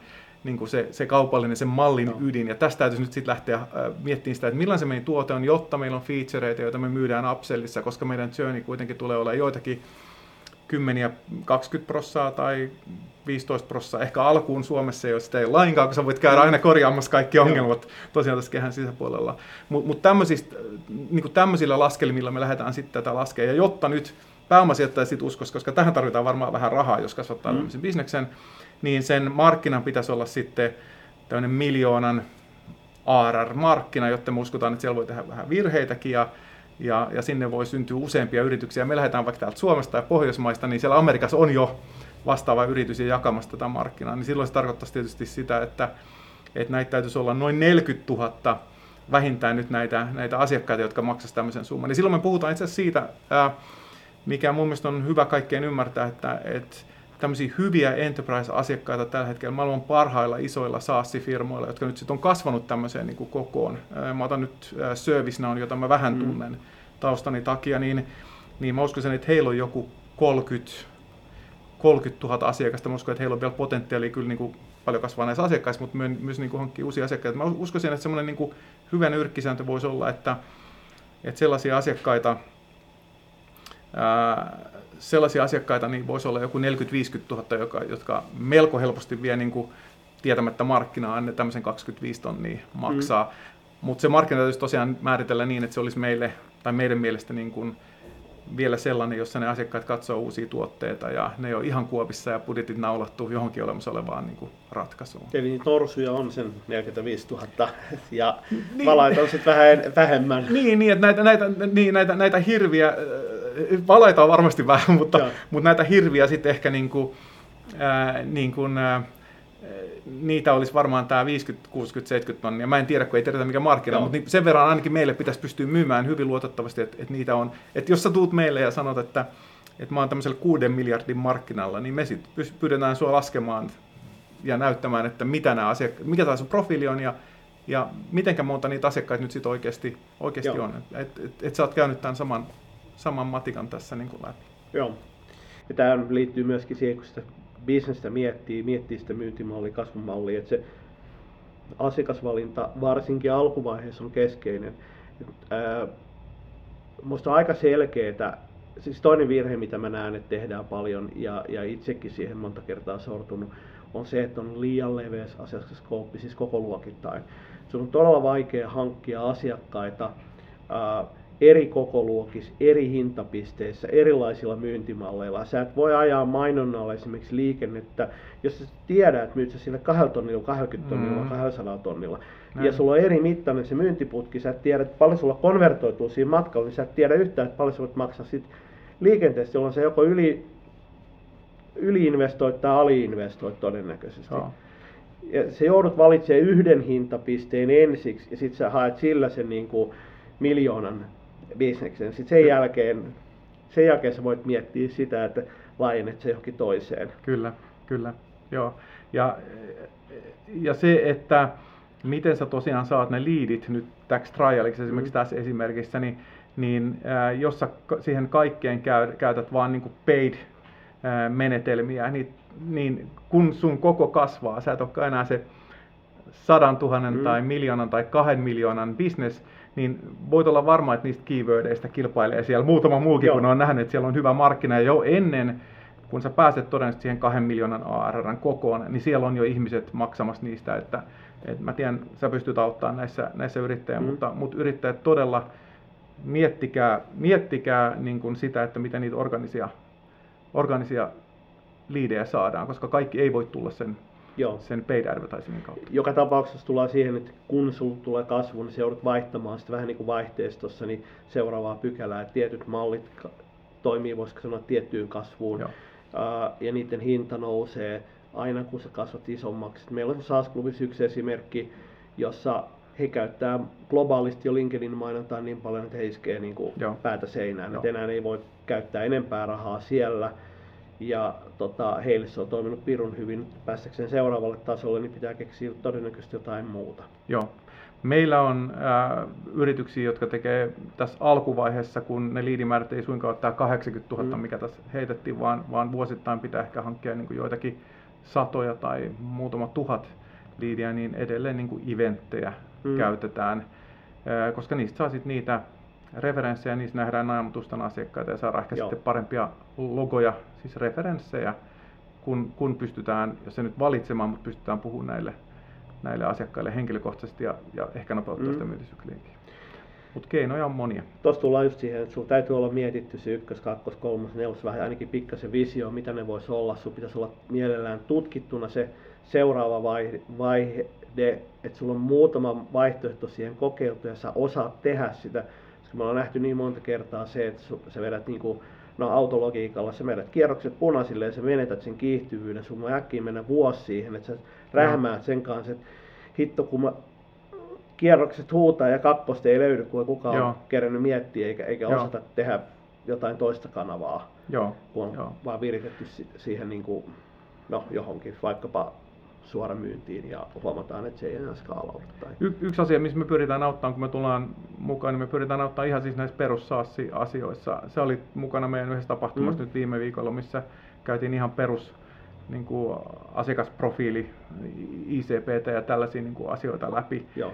[SPEAKER 2] niin kuin se, se kaupallinen, sen mallin no. ydin. Ja tästä täytyisi nyt sitten lähteä äh, miettimään sitä, että millainen se meidän tuote on, jotta meillä on featureita, joita me myydään upsellissa, koska meidän journey kuitenkin tulee olla joitakin kymmeniä, 20 prossaa tai 15 prossaa. Ehkä alkuun Suomessa ei ole sitä ei lainkaan, kun sä voit käydä aina korjaamassa kaikki ongelmat tosiaan tässä kehän sisäpuolella. Mutta mut niin tämmöisillä laskelmilla me lähdetään sitten tätä laskea. Ja jotta nyt pääomasijoittajat sitten uskoisi, koska tähän tarvitaan varmaan vähän rahaa, jos kasvattaa mm. tämmöisen bisneksen, niin sen markkinan pitäisi olla sitten tämmöinen miljoonan ARR-markkina, jotta me uskotaan, että siellä voi tehdä vähän virheitäkin ja, ja, ja sinne voi syntyä useampia yrityksiä. Me lähdetään vaikka täältä Suomesta ja Pohjoismaista, niin siellä Amerikassa on jo vastaava yritys ja jakamassa tätä markkinaa, niin silloin se tarkoittaisi tietysti sitä, että, että näitä täytyisi olla noin 40 000 vähintään nyt näitä, näitä asiakkaita, jotka maksaisivat tämmöisen summan. Niin silloin me puhutaan itse asiassa siitä, mikä mun mielestä on hyvä kaikkeen ymmärtää, että, että tämmöisiä hyviä enterprise-asiakkaita tällä hetkellä maailman parhailla isoilla SaaS-firmoilla, jotka nyt sitten on kasvanut tämmöiseen niin kuin kokoon. Mä otan nyt ServiceNown, jota mä vähän mm. tunnen mm. taustani takia, niin, niin mä uskoisin, että heillä on joku 30, 30 000 asiakasta. Mä uskon, että heillä on vielä potentiaalia kyllä niin kuin paljon kasvaa näissä asiakkaissa, mutta myös niin kuin hankkia uusia asiakkaita. Mä uskoisin, että semmoinen niin kuin hyvä nyrkkisääntö voisi olla, että, että sellaisia asiakkaita, ää, sellaisia asiakkaita niin voisi olla joku 40-50 000, jotka, jotka melko helposti vie niin kuin tietämättä markkinaa, ne tämmöisen 25 tonnia maksaa. Mm. Mutta se markkina täytyisi tosiaan määritellä niin, että se olisi meille, tai meidän mielestä niin kuin, vielä sellainen, jossa ne asiakkaat katsoo uusia tuotteita ja ne on ihan kuopissa ja budjetit naulattuu johonkin olemassa olevaan niin kuin ratkaisuun.
[SPEAKER 1] Eli torsuja on sen 45 000 <laughs> ja niin, valaita on sitten vähän vähemmän.
[SPEAKER 2] Niin, niin että näitä, näitä, niin, näitä, näitä hirviä, valaita on varmasti vähän, mutta, mutta näitä hirviä sitten ehkä niin kuin, ää, niin kuin, ää, niitä olisi varmaan tämä 50, 60, 70 tonnia. Mä en tiedä, kun ei tiedetä mikä markkina, no. mutta sen verran ainakin meille pitäisi pystyä myymään hyvin luotettavasti, että, että niitä on. Että jos sä tuut meille ja sanot, että, että mä oon tämmöisellä 6 miljardin markkinalla, niin me sitten pyydetään sua laskemaan ja näyttämään, että mitä nämä asiak- mikä tämä sun profiili on ja, ja mitenkä monta niitä asiakkaita nyt sitten oikeasti, oikeasti on. Että et, et, et sä oot käynyt tämän saman, saman matikan tässä niin kuin läpi.
[SPEAKER 1] Joo. Ja tämä liittyy myöskin siihen, kun sitä bisnestä miettii, miettii sitä myyntimallia, kasvumallia, että se asiakasvalinta varsinkin alkuvaiheessa on keskeinen. Minusta on aika selkeää, siis toinen virhe, mitä mä näen, että tehdään paljon, ja, ja itsekin siihen monta kertaa sortunut, on se, että on liian leveä asiakaskooppi, siis koko luokittain. Se on todella vaikea hankkia asiakkaita ää, eri kokoluokissa, eri hintapisteissä, erilaisilla myyntimalleilla. Sä et voi ajaa mainonnalla esimerkiksi liikennettä, jos sä tiedät, että myyt sä sille 2 tonnilla, 20 tonnilla, mm. 200 tonnilla. Näin. Ja sulla on eri mittainen se myyntiputki, sä et tiedä, että paljon sulla konvertoituu siinä matkalla, niin sä et tiedä yhtään, että paljon sä voit maksaa sit liikenteessä, jolloin se joko yli, yliinvestoit tai aliinvestoit todennäköisesti. Joo. Ja se joudut valitsemaan yhden hintapisteen ensiksi ja sitten sä haet sillä sen niin kuin miljoonan bisneksen. Sitten sen jälkeen, sen jälkeen sä voit miettiä sitä, että laajennat se johonkin toiseen.
[SPEAKER 2] Kyllä, kyllä. Joo. Ja, ja se, että miten sä tosiaan saat ne liidit nyt täksi trialiksi esimerkiksi mm. tässä esimerkissä, niin, niin äh, jos sä siihen kaikkeen käy, käytät vaan niin paid äh, menetelmiä, niin, niin kun sun koko kasvaa, sä et olekaan enää se sadan tuhannen mm. tai miljoonan tai kahden miljoonan business, niin voit olla varma, että niistä keywordeista kilpailee siellä muutama muukin, Joo. kun on nähnyt, että siellä on hyvä markkina jo ennen kun sä pääset todennäköisesti siihen kahden miljoonan ARRn kokoon, niin siellä on jo ihmiset maksamassa niistä, että, että mä tiedän, sä pystyt auttamaan näissä, näissä yrittäjiä, mm. mutta, mutta yrittäjät todella miettikää, miettikää niin kuin sitä, että miten niitä organisia, organisia liidejä saadaan, koska kaikki ei voi tulla sen, Joo. sen paid advertisingin kautta.
[SPEAKER 1] Joka tapauksessa tullaan siihen, että kun sulla tulee kasvu, niin se joudut vaihtamaan sitä vähän niin kuin vaihteistossa niin seuraavaa pykälää. Tietyt mallit toimii, voisiko sanoa, tiettyyn kasvuun. Joo ja niiden hinta nousee aina kun sä kasvat isommaksi. Meillä on saas klubissa yksi esimerkki, jossa he käyttää globaalisti jo LinkedIn mainontaa niin paljon, että he iskee niin kuin päätä seinään. Enää ei voi käyttää enempää rahaa siellä. Ja tota, heille se on toiminut pirun hyvin. Päästäkseen seuraavalle tasolle, niin pitää keksiä todennäköisesti jotain muuta.
[SPEAKER 2] Joo. Meillä on äh, yrityksiä, jotka tekee tässä alkuvaiheessa, kun ne liidimäärät ei suinkaan ole tämä 80 000, mm. mikä tässä heitettiin, vaan, vaan vuosittain pitää ehkä hankkia niin kuin joitakin satoja tai muutama tuhat liidiä, niin edelleen niin kuin eventtejä mm. käytetään, äh, koska niistä saa sitten niitä referenssejä, niissä nähdään naamatustan asiakkaita ja saadaan ehkä Joo. sitten parempia logoja, siis referenssejä, kun, kun pystytään, jos se nyt valitsemaan, mutta pystytään puhumaan näille näille asiakkaille henkilökohtaisesti ja, ja ehkä nopeuttaa mm. sitä myyntisykliinkin. Mutta keinoja on monia.
[SPEAKER 1] Tuossa tullaan just siihen, että sulla täytyy olla mietitty se ykkös, kakkos, kolmas, nelos, vähän ainakin pikkasen visio, mitä ne voisi olla. Sulla pitäisi olla mielellään tutkittuna se seuraava vaihe, vaihe että sulla on muutama vaihtoehto siihen kokeiltu ja sä osaat tehdä sitä. Me ollaan nähty niin monta kertaa se, että sä vedät niinku, no autologiikalla, sä vedät kierrokset punaisille ja sä menetät sen kiihtyvyyden. Sun voi äkkiä mennä vuosi siihen, että sä rähmäät sen kanssa, että hitto kun mä kierrokset huutaa ja kakkosta ei löydy, kun kukaan Joo. on kerännyt miettiä eikä, eikä Joo. osata tehdä jotain toista kanavaa,
[SPEAKER 2] Joo.
[SPEAKER 1] kun on
[SPEAKER 2] Joo.
[SPEAKER 1] vaan viritetty siihen niin kuin, no, johonkin, vaikkapa suoramyyntiin ja huomataan, että se ei enää skaalaudu.
[SPEAKER 2] Y- yksi asia, missä me pyritään auttamaan, kun me tullaan mukaan, niin me pyritään auttamaan ihan siis näissä perussaassi-asioissa. Se oli mukana meidän yhdessä tapahtumassa mm. nyt viime viikolla, missä käytiin ihan perus niin kuin asiakasprofiili, ICPT ja tällaisia niin kuin asioita läpi,
[SPEAKER 1] Joo.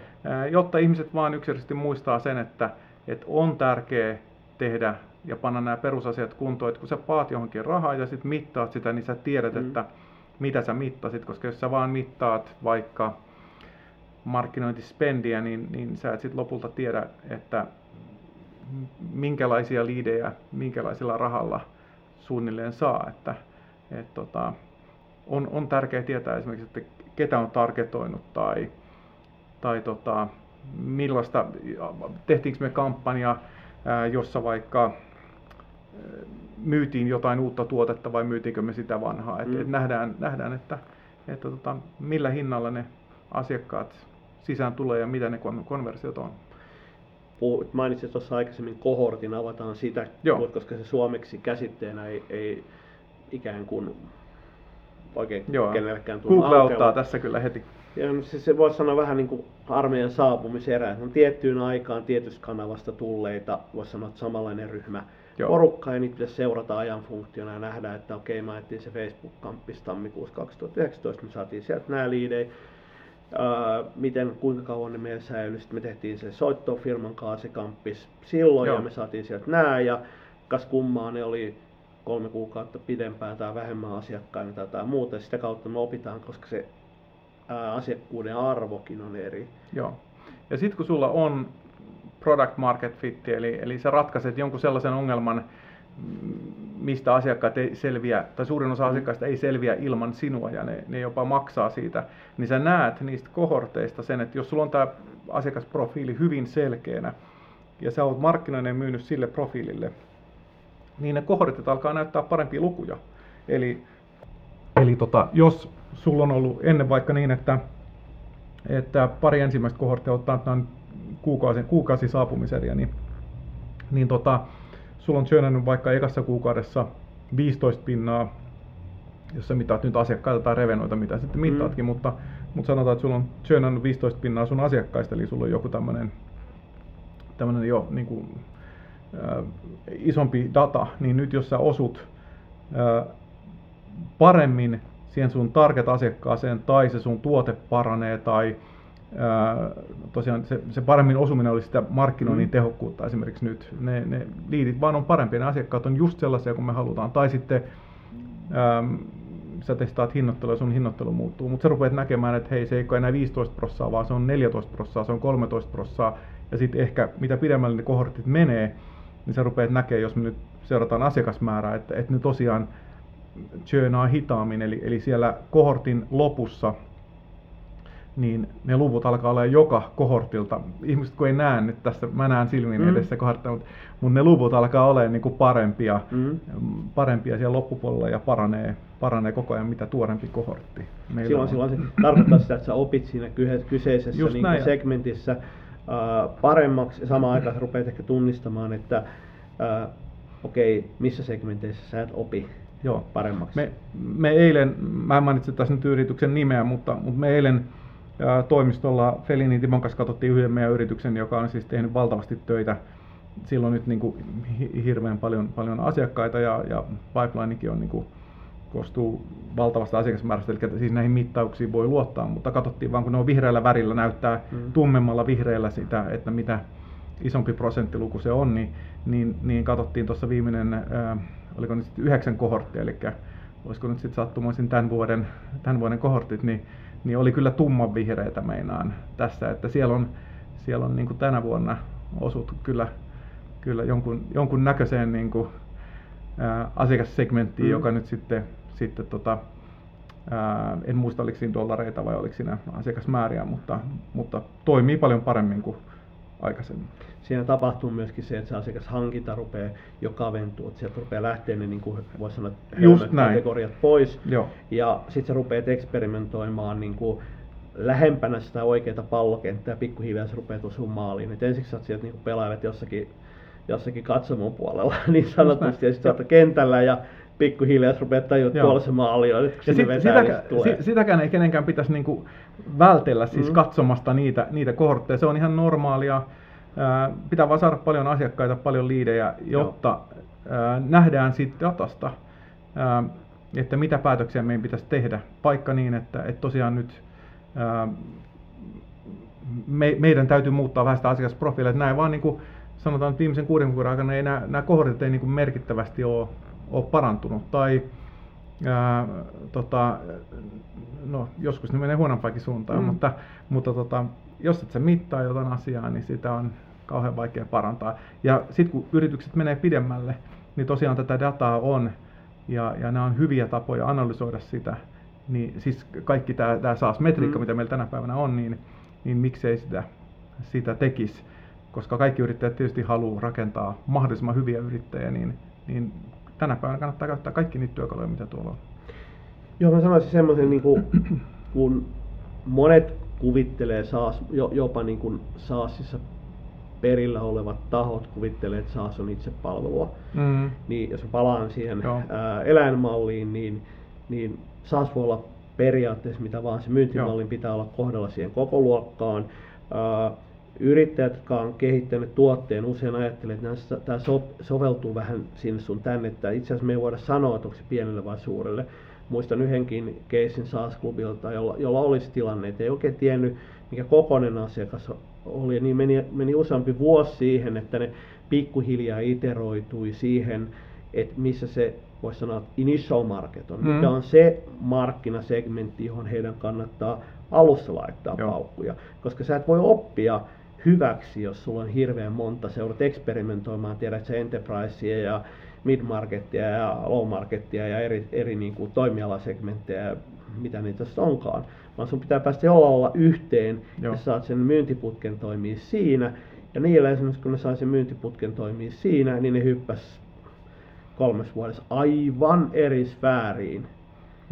[SPEAKER 2] jotta ihmiset vain yksilöllisesti muistaa sen, että, että on tärkeää tehdä ja panna nämä perusasiat kuntoon, että kun sä paat johonkin rahaa ja sitten mittaat sitä, niin sä tiedät, mm. että mitä sä mittasit, koska jos sä vaan mittaat vaikka markkinointispendiä, niin, niin sä et sitten lopulta tiedä, että minkälaisia liidejä, minkälaisella rahalla suunnilleen saa. Että, et tota, on, on tärkeää tietää esimerkiksi, että ketä on targetoinut tai, tai tota, millaista, tehtiinkö me kampanja, jossa vaikka myytiin jotain uutta tuotetta vai myytiinkö me sitä vanhaa. Mm. Et, et nähdään, nähdään, että, että tota, millä hinnalla ne asiakkaat sisään tulee ja mitä ne konversiot on.
[SPEAKER 1] Puhut, mainitsit tuossa aikaisemmin kohortin, avataan sitä, Joo. koska se suomeksi käsitteenä ei, ei ikään kuin oikein Joo. kenellekään
[SPEAKER 2] tullut Google auttaa tässä kyllä heti.
[SPEAKER 1] Ja no siis se voisi sanoa vähän niin kuin armeijan saapumiserä. On tiettyyn aikaan tietystä kanavasta tulleita, voisi sanoa, että samanlainen ryhmä Joo. porukkaa ja niitä pitäisi seurata ajan funktiona ja nähdä, että okei, mä etsin se Facebook-kamppis tammikuussa 2019, me saatiin sieltä nämä liidejä. Uh, miten, kuinka kauan ne meillä säilyi. Sitten me tehtiin se soitto firman se kamppis silloin Joo. ja me saatiin sieltä nämä ja kas kummaa ne oli kolme kuukautta pidempään tai vähemmän asiakkaina tai, tai muuta. Sitä kautta me opitaan, koska se ää, asiakkuuden arvokin on eri.
[SPEAKER 2] Joo. Ja sitten kun sulla on product market fit, eli, eli sä ratkaiset jonkun sellaisen ongelman, mistä asiakkaat ei selviä, tai suurin osa mm. asiakkaista ei selviä ilman sinua ja ne, ne jopa maksaa siitä, niin sä näet niistä kohorteista sen, että jos sulla on tämä asiakasprofiili hyvin selkeänä ja sä oot markkinoinen myynyt sille profiilille, niin ne kohortit alkaa näyttää parempia lukuja. Eli, eli tota, jos sulla on ollut ennen vaikka niin, että, että pari ensimmäistä kohorttia ottaa tämän kuukausi, kuukausi saapumiseriä, niin, niin tota, sulla on churnannut vaikka ekassa kuukaudessa 15 pinnaa, jos sä mitaat nyt asiakkaita tai revenoita, mitä sitten mittaatkin, mm. mutta, mutta sanotaan, että sulla on churnannut 15 pinnaa sun asiakkaista, eli sulla on joku tämmöinen tämmöinen jo niin kuin, äh, isompi data, niin nyt jos sä osut äh, paremmin siihen sun target-asiakkaaseen tai se sun tuote paranee tai tosiaan se, se paremmin osuminen olisi sitä markkinoinnin mm. tehokkuutta esimerkiksi nyt. Ne, ne liidit vaan on parempia, ne asiakkaat on just sellaisia kuin me halutaan. Tai sitten ää, sä testaat hinnoittelua ja sun hinnoittelu muuttuu, mutta sä rupeat näkemään, että hei se ei ole enää 15 prossaa, vaan se on 14 prossaa, se on 13 prossaa. Ja sitten ehkä mitä pidemmälle ne kohortit menee, niin sä rupeat näkemään, jos me nyt seurataan asiakasmäärää, että, että ne tosiaan churnaa hitaammin, eli, eli siellä kohortin lopussa niin ne luvut alkaa olla joka kohortilta. Ihmiset kun ei näe nyt tässä, mä näen silmin mm. edessä kohorttia, mutta, mutta ne luvut alkaa olla niin kuin parempia, mm. parempia siellä loppupuolella ja paranee, paranee koko ajan mitä tuorempi kohortti.
[SPEAKER 1] Meillä silloin, on. silloin se tarkoittaa sitä, että sä opit siinä kyseisessä niin kuin segmentissä uh, paremmaksi ja samaan aikaan rupeat ehkä tunnistamaan, että uh, okei, okay, missä segmenteissä sä et opi Joo. paremmaksi.
[SPEAKER 2] Me, me eilen, mä en mainitse tässä nyt yrityksen nimeä, mutta, mutta me eilen toimistolla Felinin Timon kanssa katsottiin yhden meidän yrityksen, joka on siis tehnyt valtavasti töitä. Silloin nyt niin kuin, hirveän paljon, paljon asiakkaita ja, ja pipelinekin on niin kuin, koostuu valtavasta asiakasmäärästä, eli siis näihin mittauksiin voi luottaa, mutta katsottiin vaan kun ne on vihreällä värillä, näyttää mm. tummemmalla vihreällä sitä, että mitä isompi prosenttiluku se on, niin, niin, niin katsottiin tuossa viimeinen ää, oliko nyt sitten yhdeksän kohorttia, eli olisiko nyt sitten sattumoisin tämän vuoden, tämän vuoden kohortit, niin, niin oli kyllä tumman vihreitä meinaan tässä, että siellä on, siellä on niin kuin tänä vuonna osut kyllä, kyllä jonkun, jonkun näköiseen niin kuin, ää, asiakassegmenttiin, mm. joka nyt sitten, sitten tota, ää, en muista oliko siinä dollareita vai oliko siinä asiakasmääriä, mutta, mutta toimii paljon paremmin kuin aikaisemmin
[SPEAKER 1] siinä tapahtuu myöskin se, että se asiakashankinta rupeaa jo kaventua, että sieltä rupeaa lähteä ne, niin kuin voisi sanoa, kategoriat pois. Joo. Ja sitten sä rupeat eksperimentoimaan niin kuin lähempänä sitä oikeaa pallokenttää ja pikkuhiljaa se rupeaa osumaan maaliin. Et ensiksi sä sieltä niin pelaavat jossakin, jossakin katsomon puolella <laughs> niin sanotusti, ja sitten kentällä ja pikkuhiljaa sä rupeat tajua, että tuolla se maali on,
[SPEAKER 2] ja sit, sitäkään, sit, sitäkään ei kenenkään pitäisi niinku vältellä siis mm. katsomasta niitä, niitä kohortteja. Se on ihan normaalia Pitää vaan saada paljon asiakkaita, paljon liidejä, jotta Joo. nähdään siitä datasta, että mitä päätöksiä meidän pitäisi tehdä. Paikka niin, että, että tosiaan nyt me, meidän täytyy muuttaa vähän sitä asiakasprofiilia. Että näin vaan niin kuin sanotaan, että viimeisen kuuden kuukauden aikana ei nämä, nämä kohortit ei niin merkittävästi ole, ole parantunut. Tai ää, tota, no, joskus ne menee huonompaankin suuntaan, mm. mutta, mutta tota, jos et sä mittaa jotain asiaa, niin sitä on kauhean vaikea parantaa. Ja sitten kun yritykset menee pidemmälle, niin tosiaan tätä dataa on, ja, ja nämä on hyviä tapoja analysoida sitä, niin siis kaikki tämä, tämä SaaS-metriikka, mm. mitä meillä tänä päivänä on, niin, niin miksei sitä, sitä tekisi, koska kaikki yrittäjät tietysti haluaa rakentaa mahdollisimman hyviä yrittäjiä, niin, niin tänä päivänä kannattaa käyttää kaikki niitä työkaluja, mitä tuolla on.
[SPEAKER 1] Joo, mä sanoisin semmoisen, niin kuin, kun monet kuvittelee SaaS, jopa niin kuin SaaSissa perillä olevat tahot kuvittelee, että SaaS on itse palvelua. Mm. Niin jos palaan siihen ää, eläinmalliin, niin, niin SaaS voi olla periaatteessa mitä vaan se myyntimallin Joo. pitää olla kohdalla siihen koko luokkaan. Ää, yrittäjät, jotka on kehittänyt tuotteen, usein ajattelee, että tämä so, soveltuu vähän sinne sun tänne, että itse asiassa me ei voida sanoa, että onko se pienelle vai suurelle. Muistan yhdenkin keisin SaaS-klubilta, jolla, jolla olisi tilanne, että ei oikein tiennyt, mikä kokoinen asiakas oli, niin meni, meni useampi vuosi siihen, että ne pikkuhiljaa iteroitui siihen, että missä se voisi sanoa, että initial market on, mm. mikä on se markkinasegmentti, johon heidän kannattaa alussa laittaa Joo. paukkuja. Koska sä et voi oppia hyväksi, jos sulla on hirveän monta, joudut eksperimentoimaan, tiedät sä enterprisea ja mid-markettia ja low-markettia ja eri, eri niin kuin toimialasegmenttejä, mitä niitä onkaan vaan sun pitää päästä jollain yhteen, Joo. ja saat sen myyntiputken toimii siinä. Ja niillä esimerkiksi kun ne sai sen myyntiputken toimii siinä, niin ne hyppäs kolmes vuodessa aivan eri sfääriin.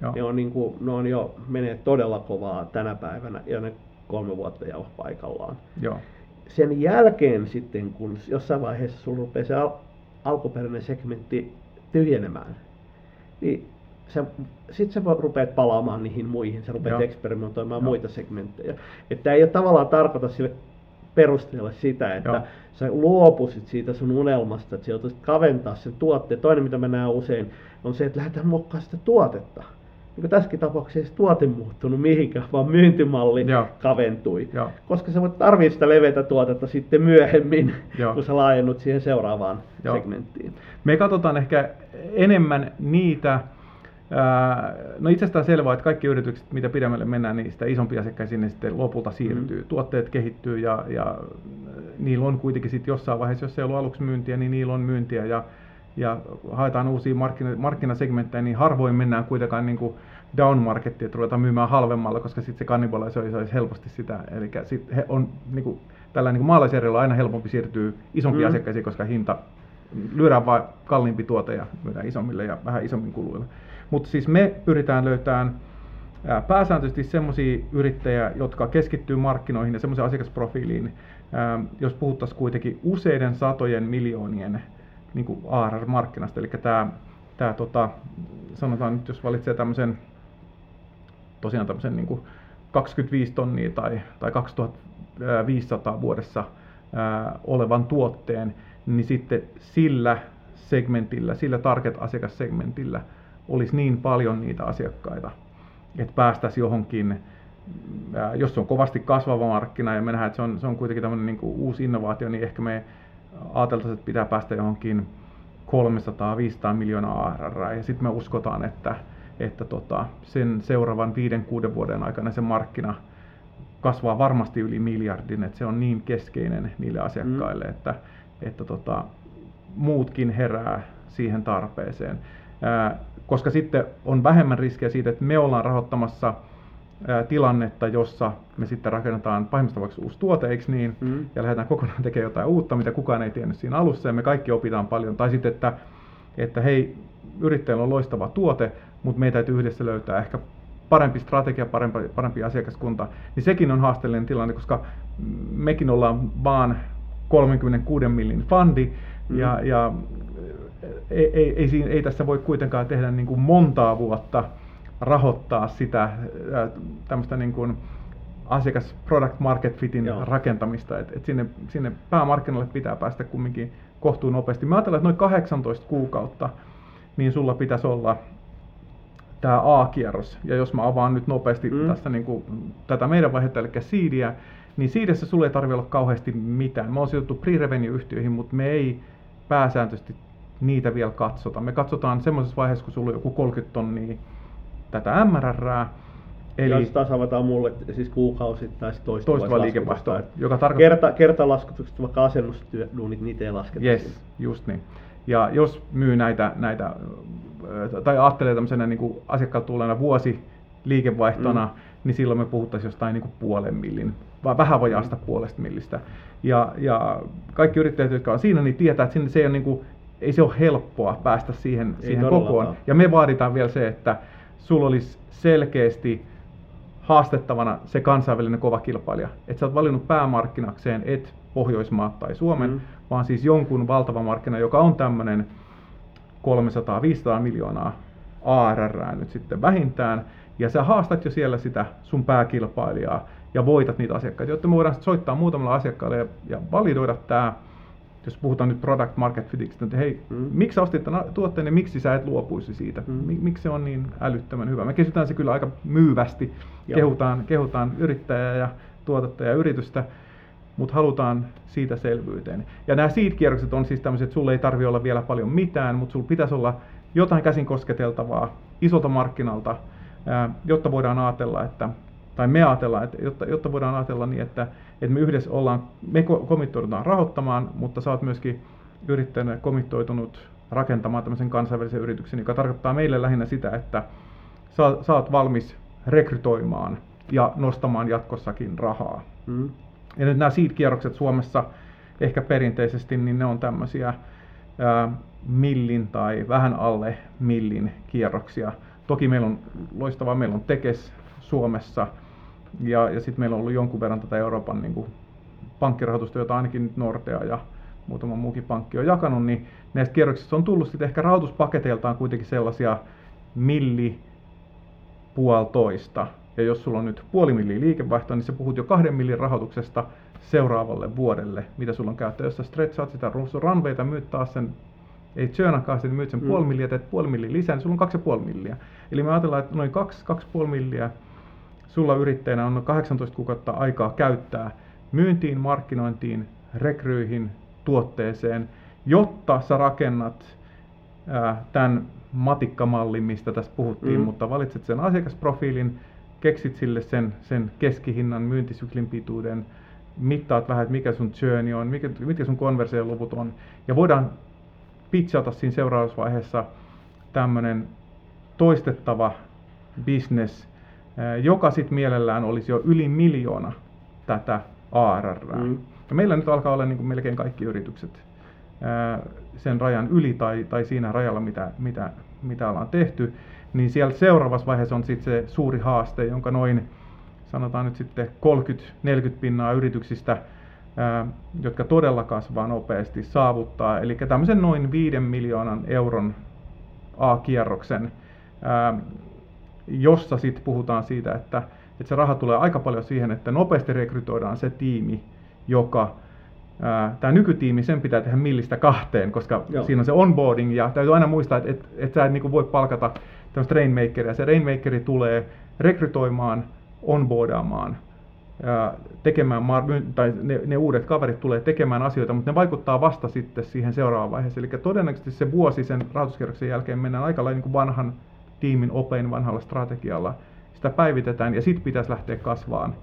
[SPEAKER 2] Joo.
[SPEAKER 1] Ne on, niin kuin, ne on jo menee todella kovaa tänä päivänä ja ne kolme vuotta jo paikallaan.
[SPEAKER 2] Joo.
[SPEAKER 1] Sen jälkeen sitten, kun jossain vaiheessa sulla rupeaa se al- alkuperäinen segmentti tyhjenemään, niin sitten sä rupeat palaamaan niihin muihin, sä rupeat
[SPEAKER 2] Joo.
[SPEAKER 1] eksperimentoimaan
[SPEAKER 2] Joo.
[SPEAKER 1] muita segmenttejä. Että ei ole tavallaan tarkoita sille perusteella sitä, että
[SPEAKER 2] Joo.
[SPEAKER 1] sä luopuisit siitä sun unelmasta, että sä joutuisit kaventaa sen tuotteen. Toinen, mitä mä näen usein, on se, että lähdetään muokkaamaan sitä tuotetta. Niin tässäkin tapauksessa se tuote muuttunut mihinkään, vaan myyntimalli
[SPEAKER 2] Joo.
[SPEAKER 1] kaventui.
[SPEAKER 2] Joo.
[SPEAKER 1] Koska sä voit tarvitse sitä leveätä tuotetta sitten myöhemmin,
[SPEAKER 2] Joo.
[SPEAKER 1] kun sä laajennut siihen seuraavaan
[SPEAKER 2] Joo.
[SPEAKER 1] segmenttiin.
[SPEAKER 2] Me katsotaan ehkä enemmän niitä, no itsestään selvää, että kaikki yritykset, mitä pidemmälle mennään, niin sitä isompi asiakkaisiin ne sitten lopulta siirtyy. Mm. Tuotteet kehittyy ja, ja niillä on kuitenkin sitten jossain vaiheessa, jos ei ollut aluksi myyntiä, niin niillä on myyntiä ja, ja haetaan uusia markkina, markkinasegmenttejä, niin harvoin mennään kuitenkaan niin kuin down markettiin, että ruvetaan myymään halvemmalla, koska sitten se kannibalisoi olisi helposti sitä. Eli sit he on niin kuin, tällä niin maalaisjärjellä aina helpompi siirtyä isompiin
[SPEAKER 1] Mm.
[SPEAKER 2] asiakkaisiin, koska hinta lyödään vain kalliimpi tuote ja myydään isommille ja vähän isommin kuluilla. Mutta siis me pyritään löytämään ää, pääsääntöisesti semmoisia yrittäjiä, jotka keskittyy markkinoihin ja semmoiseen asiakasprofiiliin, jos puhuttaisiin kuitenkin useiden satojen miljoonien niin kuin ARR-markkinasta. Eli tämä, tämä tota, sanotaan nyt, jos valitsee tämmöisen tosiaan tämmöisen niin kuin 25 tonnia tai, tai 2500 vuodessa ää, olevan tuotteen, niin sitten sillä segmentillä, sillä target-asiakassegmentillä olisi niin paljon niitä asiakkaita, että päästäisiin johonkin, ää, jos se on kovasti kasvava markkina ja me nähdään, että se on, se on kuitenkin tämmöinen niin kuin uusi innovaatio, niin ehkä me ajateltaisiin, että pitää päästä johonkin 300-500 miljoonaa ARR ja sitten me uskotaan, että, että tota, sen seuraavan 5-6 vuoden aikana se markkina kasvaa varmasti yli miljardin, että se on niin keskeinen niille asiakkaille, mm. että, että tota, muutkin herää siihen tarpeeseen. Ää, koska sitten on vähemmän riskejä siitä, että me ollaan rahoittamassa tilannetta, jossa me sitten rakennetaan pahimmassa tapauksessa uusi tuote, eikö niin,
[SPEAKER 1] Mm.
[SPEAKER 2] ja lähdetään kokonaan tekemään jotain uutta, mitä kukaan ei tiennyt siinä alussa, ja me kaikki opitaan paljon. Tai sitten, että, että hei, yrittäjällä on loistava tuote, mutta meidän täytyy yhdessä löytää ehkä parempi strategia, parempi, parempi asiakaskunta, niin sekin on haasteellinen tilanne, koska mekin ollaan vaan 36 millin fundi,
[SPEAKER 1] Mm.
[SPEAKER 2] ja, ja ei, ei, ei, siinä- ei tässä voi kuitenkaan tehdä niin kuin montaa vuotta rahoittaa sitä ää, tämmöistä niin kuin asiakas product market fitin
[SPEAKER 1] Joo.
[SPEAKER 2] rakentamista, että et sinne, sinne päämarkkinoille pitää päästä kumminkin kohtuun nopeasti. Mä ajattelen, että noin 18 kuukautta, niin sulla pitäisi olla tämä A-kierros. Ja jos mä avaan nyt nopeasti
[SPEAKER 1] Mm.
[SPEAKER 2] tässä niin kuin, tätä meidän vaihetta, eli seediä, niin seedissä sulle ei tarvitse olla kauheasti mitään. Me on sijoitettu pre-revenue-yhtiöihin, mutta me ei pääsääntöisesti niitä vielä katsota. Me katsotaan semmoisessa vaiheessa, kun sulla on joku 30 tonnia tätä MRR,
[SPEAKER 1] Eli taas avataan mulle siis kuukausittain toistuvaa
[SPEAKER 2] toistuvaa liikevaihtoa, joka tarkoittaa...
[SPEAKER 1] Kerta, kertalaskutukset, vaikka asennustyöduunit, niitä ei lasketa.
[SPEAKER 2] Yes, just niin. Ja jos myy näitä, näitä tai ajattelee tämmöisenä niin asiakkaalta tulleena vuosi liikevaihtona, mm. niin silloin me puhuttaisiin jostain niin kuin puolen millin, vai vähän vajaasta puolesta millistä. Ja, ja kaikki yrittäjät, jotka on siinä, niin tietää, että sinne se ei ole, niin kuin, ei se ole helppoa päästä siihen,
[SPEAKER 1] Ei
[SPEAKER 2] siihen kokoon. Ja me vaaditaan vielä se, että sulla olisi selkeästi haastettavana se kansainvälinen kova kilpailija. Että sä oot valinnut päämarkkinakseen, et Pohjoismaat tai Suomen,
[SPEAKER 1] Mm.
[SPEAKER 2] vaan siis jonkun valtava markkina, joka on tämmöinen 300-500 miljoonaa ARR nyt sitten vähintään, ja sä haastat jo siellä sitä sun pääkilpailijaa ja voitat niitä asiakkaita, jotta me voidaan soittaa muutamalla asiakkaalle ja, ja validoida tämä, jos puhutaan nyt product market fitistä, että hei,
[SPEAKER 1] Mm.
[SPEAKER 2] miksi ostit tämän tuotteen ja miksi sä et luopuisi siitä?
[SPEAKER 1] Mm.
[SPEAKER 2] Miksi se on niin älyttömän hyvä? Me kesytään se kyllä aika myyvästi,
[SPEAKER 1] Joo.
[SPEAKER 2] kehutaan, kehutaan yrittäjää ja tuotetta ja yritystä, mutta halutaan siitä selvyyteen. Ja nämä seed-kierrokset on siis tämmöiset, että sulla ei tarvi olla vielä paljon mitään, mutta sulla pitäisi olla jotain käsin kosketeltavaa isolta markkinalta, jotta voidaan ajatella, että tai me ajatellaan, että jotta, jotta voidaan ajatella niin, että, että me yhdessä ollaan, me ko- komittoidutaan rahoittamaan, mutta sä oot myöskin yrittäjänä komittoitunut rakentamaan tämmöisen kansainvälisen yrityksen, joka tarkoittaa meille lähinnä sitä, että sä, sä oot valmis rekrytoimaan ja nostamaan jatkossakin rahaa.
[SPEAKER 1] Mm.
[SPEAKER 2] Ja nyt nämä seed-kierrokset Suomessa ehkä perinteisesti, niin ne on tämmöisiä ää, millin tai vähän alle millin kierroksia. Toki meillä on loistavaa, meillä on Tekes Suomessa ja, ja sitten meillä on ollut jonkun verran tätä Euroopan niin kuin, pankkirahoitusta, jota ainakin nyt Nordea ja muutama muukin pankki on jakanut, niin näistä kierroksista on tullut sitten ehkä rahoituspaketeiltaan kuitenkin sellaisia milli puolitoista. Ja jos sulla on nyt puoli milliä liikevaihtoa, niin sä puhut jo kahden millin rahoituksesta seuraavalle vuodelle, mitä sulla on käyttö. Jos sä stretchaat sitä runveita, myyt taas sen, ei churnakaan sitä, myyt sen mm. puoli milliä, teet puoli milliä lisää, niin sulla on kaksi puoli milliä. Eli me ajatellaan, että noin kaksi, kaksi puoli milliä sulla yrittäjänä on noin 18 kuukautta aikaa käyttää myyntiin, markkinointiin, rekryihin, tuotteeseen, jotta sä rakennat ää, tämän matikkamallin, mistä tässä puhuttiin, mm. mutta valitset sen asiakasprofiilin, keksit sille sen, sen keskihinnan, myyntisyklin pituuden, mittaat vähän, että mikä sun journey on, mikä, mitkä sun konversioluvut on, ja voidaan pitchata siinä seuraavassa vaiheessa tämmöinen toistettava business, joka sitten mielellään olisi jo yli miljoona tätä ARR. Mm. Ja meillä nyt alkaa olla niin kuin melkein kaikki yritykset sen rajan yli tai, tai siinä rajalla, mitä, mitä, mitä ollaan tehty, niin siellä seuraavassa vaiheessa on sitten se suuri haaste, jonka noin sanotaan nyt sitten 30-40 pinnaa yrityksistä, jotka todella kasvaa nopeasti, saavuttaa. Eli tämmöisen noin 5 miljoonan euron A-kierroksen, jossa sitten puhutaan siitä, että, että se raha tulee aika paljon siihen, että nopeasti rekrytoidaan se tiimi, joka tämä nykytiimi, sen pitää tehdä millistä kahteen, koska Joo. siinä on se onboarding ja täytyy aina muistaa, että et, et sä et niinku voi palkata tämmöistä rainmakeria. Se rainmakeri tulee rekrytoimaan, onboardaamaan, tekemään, tai ne, ne uudet kaverit tulee tekemään asioita, mutta ne vaikuttaa vasta sitten siihen seuraavaan vaiheeseen. Eli todennäköisesti se vuosi sen rahoituskierroksen jälkeen mennään aika lailla niin vanhan tiimin opein vanhalla strategialla. Sitä päivitetään ja sitten pitäisi lähteä kasvaan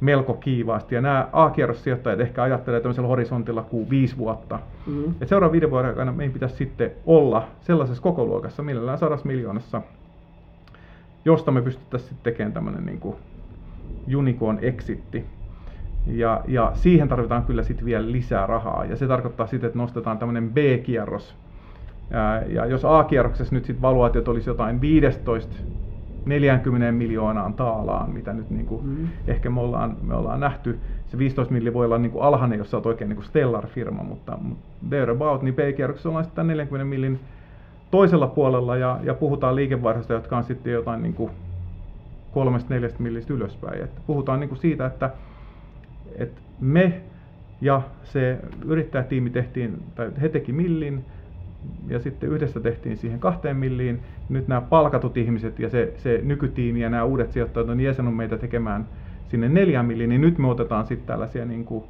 [SPEAKER 2] melko kiivaasti. Ja nämä A-kierrossijoittajat ehkä ajattelee tämmöisellä horisontilla kuin viisi vuotta. Mm-hmm. Et seuraavan viiden vuoden aikana meidän pitäisi sitten olla sellaisessa kokoluokassa, millään sadas miljoonassa, josta me pystyttäisiin sitten tekemään tämmöinen niin kuin unicorn exitti. Ja, ja siihen tarvitaan kyllä sitten vielä lisää rahaa. Ja se tarkoittaa sitten, että nostetaan tämmöinen B-kierros. Ja, jos A-kierroksessa nyt sitten valuaatiot olisi jotain 15 40 miljoonaan taalaan, mitä nyt niin kuin mm. ehkä me ollaan, me ollaan nähty. Se 15 milli voi olla niin kuin alhainen, jos sä oot oikein niin kuin stellar-firma, mutta, mutta thereabout, niin B-kierroksessa ollaan sitten 40 millin toisella puolella ja, ja puhutaan liikevaihdosta, jotka on sitten jotain niin kuin kolmesta neljästä millistä ylöspäin. Et puhutaan niin kuin siitä, että, että me ja se yrittäjätiimi tehtiin, tai he teki millin, ja sitten yhdessä tehtiin siihen kahteen milliin. Nyt nämä palkatut ihmiset ja se, se nykytiimi ja nämä uudet sijoittajat on jäsenut meitä tekemään sinne neljään milliin, niin nyt me otetaan sitten tällaisia niin kuin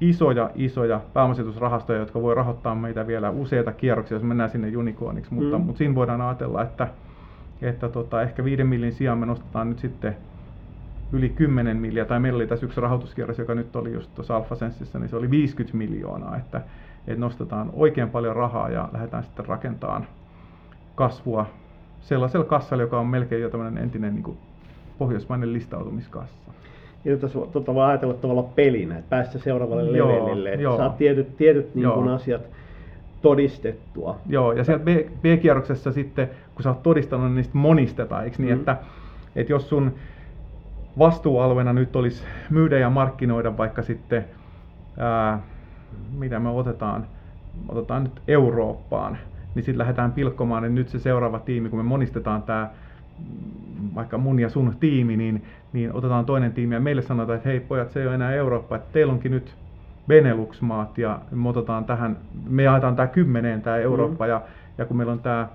[SPEAKER 2] isoja, isoja pääomasijoitusrahastoja, jotka voi rahoittaa meitä vielä useita kierroksia, jos mennään sinne unicorniksi, mutta, mm. mutta siinä voidaan ajatella, että, että tota, ehkä viiden millin sijaan me nostetaan nyt sitten yli 10 miljoonaa, tai meillä oli tässä yksi rahoituskierros, joka nyt oli just tuossa Alpha Sensissä, niin se oli 50 miljoonaa, että, että nostetaan oikein paljon rahaa ja lähdetään sitten rakentamaan kasvua sellaisella kassalla, joka on melkein jo tämmöinen entinen niin kuin pohjoismainen listautumiskassa.
[SPEAKER 1] Ja tässä tuota voi ajatella tavalla pelinä, että päästä seuraavalle joo, levelille, että joo. saat tietyt, tietyt niin kuin asiat todistettua.
[SPEAKER 2] Joo, ja siellä B-kierroksessa sitten, kun sä oot todistanut, niin niistä monistetaan, eikö niin, mm. että, että jos sun vastuualueena nyt olisi myydä ja markkinoida vaikka sitten ää, mitä me otetaan, otetaan nyt Eurooppaan, niin sitten lähdetään pilkkomaan, niin nyt se seuraava tiimi, kun me monistetaan tämä vaikka mun ja sun tiimi, niin, niin otetaan toinen tiimi ja meille sanotaan, että hei pojat, se ei ole enää Eurooppa, että teillä onkin nyt Benelux-maat ja me otetaan tähän, me jaetaan tämä kymmeneen tämä Eurooppa mm. ja, ja kun meillä on tämä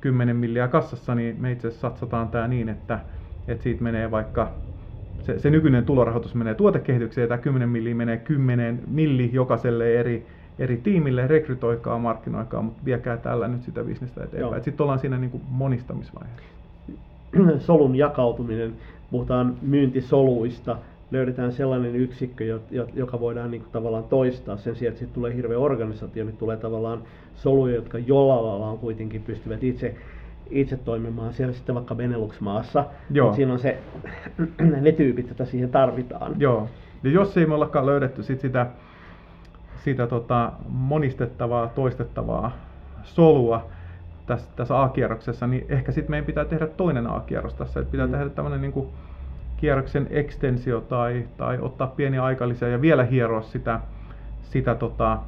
[SPEAKER 2] 10 milliä kassassa, niin me itse asiassa satsataan tämä niin, että, että siitä menee vaikka se, se nykyinen tulorahoitus menee tuotekehitykseen ja tämä 10 milli menee 10 milli jokaiselle eri, eri tiimille, rekrytoikaa, markkinoikaa, mutta viekää tällä nyt sitä bisnestä eteenpäin. Sitten ollaan siinä niin kuin monistamisvaiheessa. <clears throat>
[SPEAKER 1] Solun jakautuminen, puhutaan myyntisoluista, löydetään sellainen yksikkö, joka voidaan niin kuin tavallaan toistaa. Sen sijaan, että sitten tulee hirveä organisaatio, niin tulee tavallaan soluja, jotka jollain lailla kuitenkin pystyvät itse itse toimimaan siellä sitten vaikka Benelux-maassa, Joo. mutta siinä on se, <clears throat> ne tyypit, joita siihen tarvitaan.
[SPEAKER 2] Joo, ja jos ei me ollakaan löydetty sit sitä, sitä tota, monistettavaa, toistettavaa solua tässä, tässä A-kierroksessa, niin ehkä sitten meidän pitää tehdä toinen A-kierros tässä. Että pitää mm. tehdä tämmöinen niin kuin kierroksen ekstensio tai, tai ottaa pieniä aikalisia ja vielä hieroa sitä, sitä tota,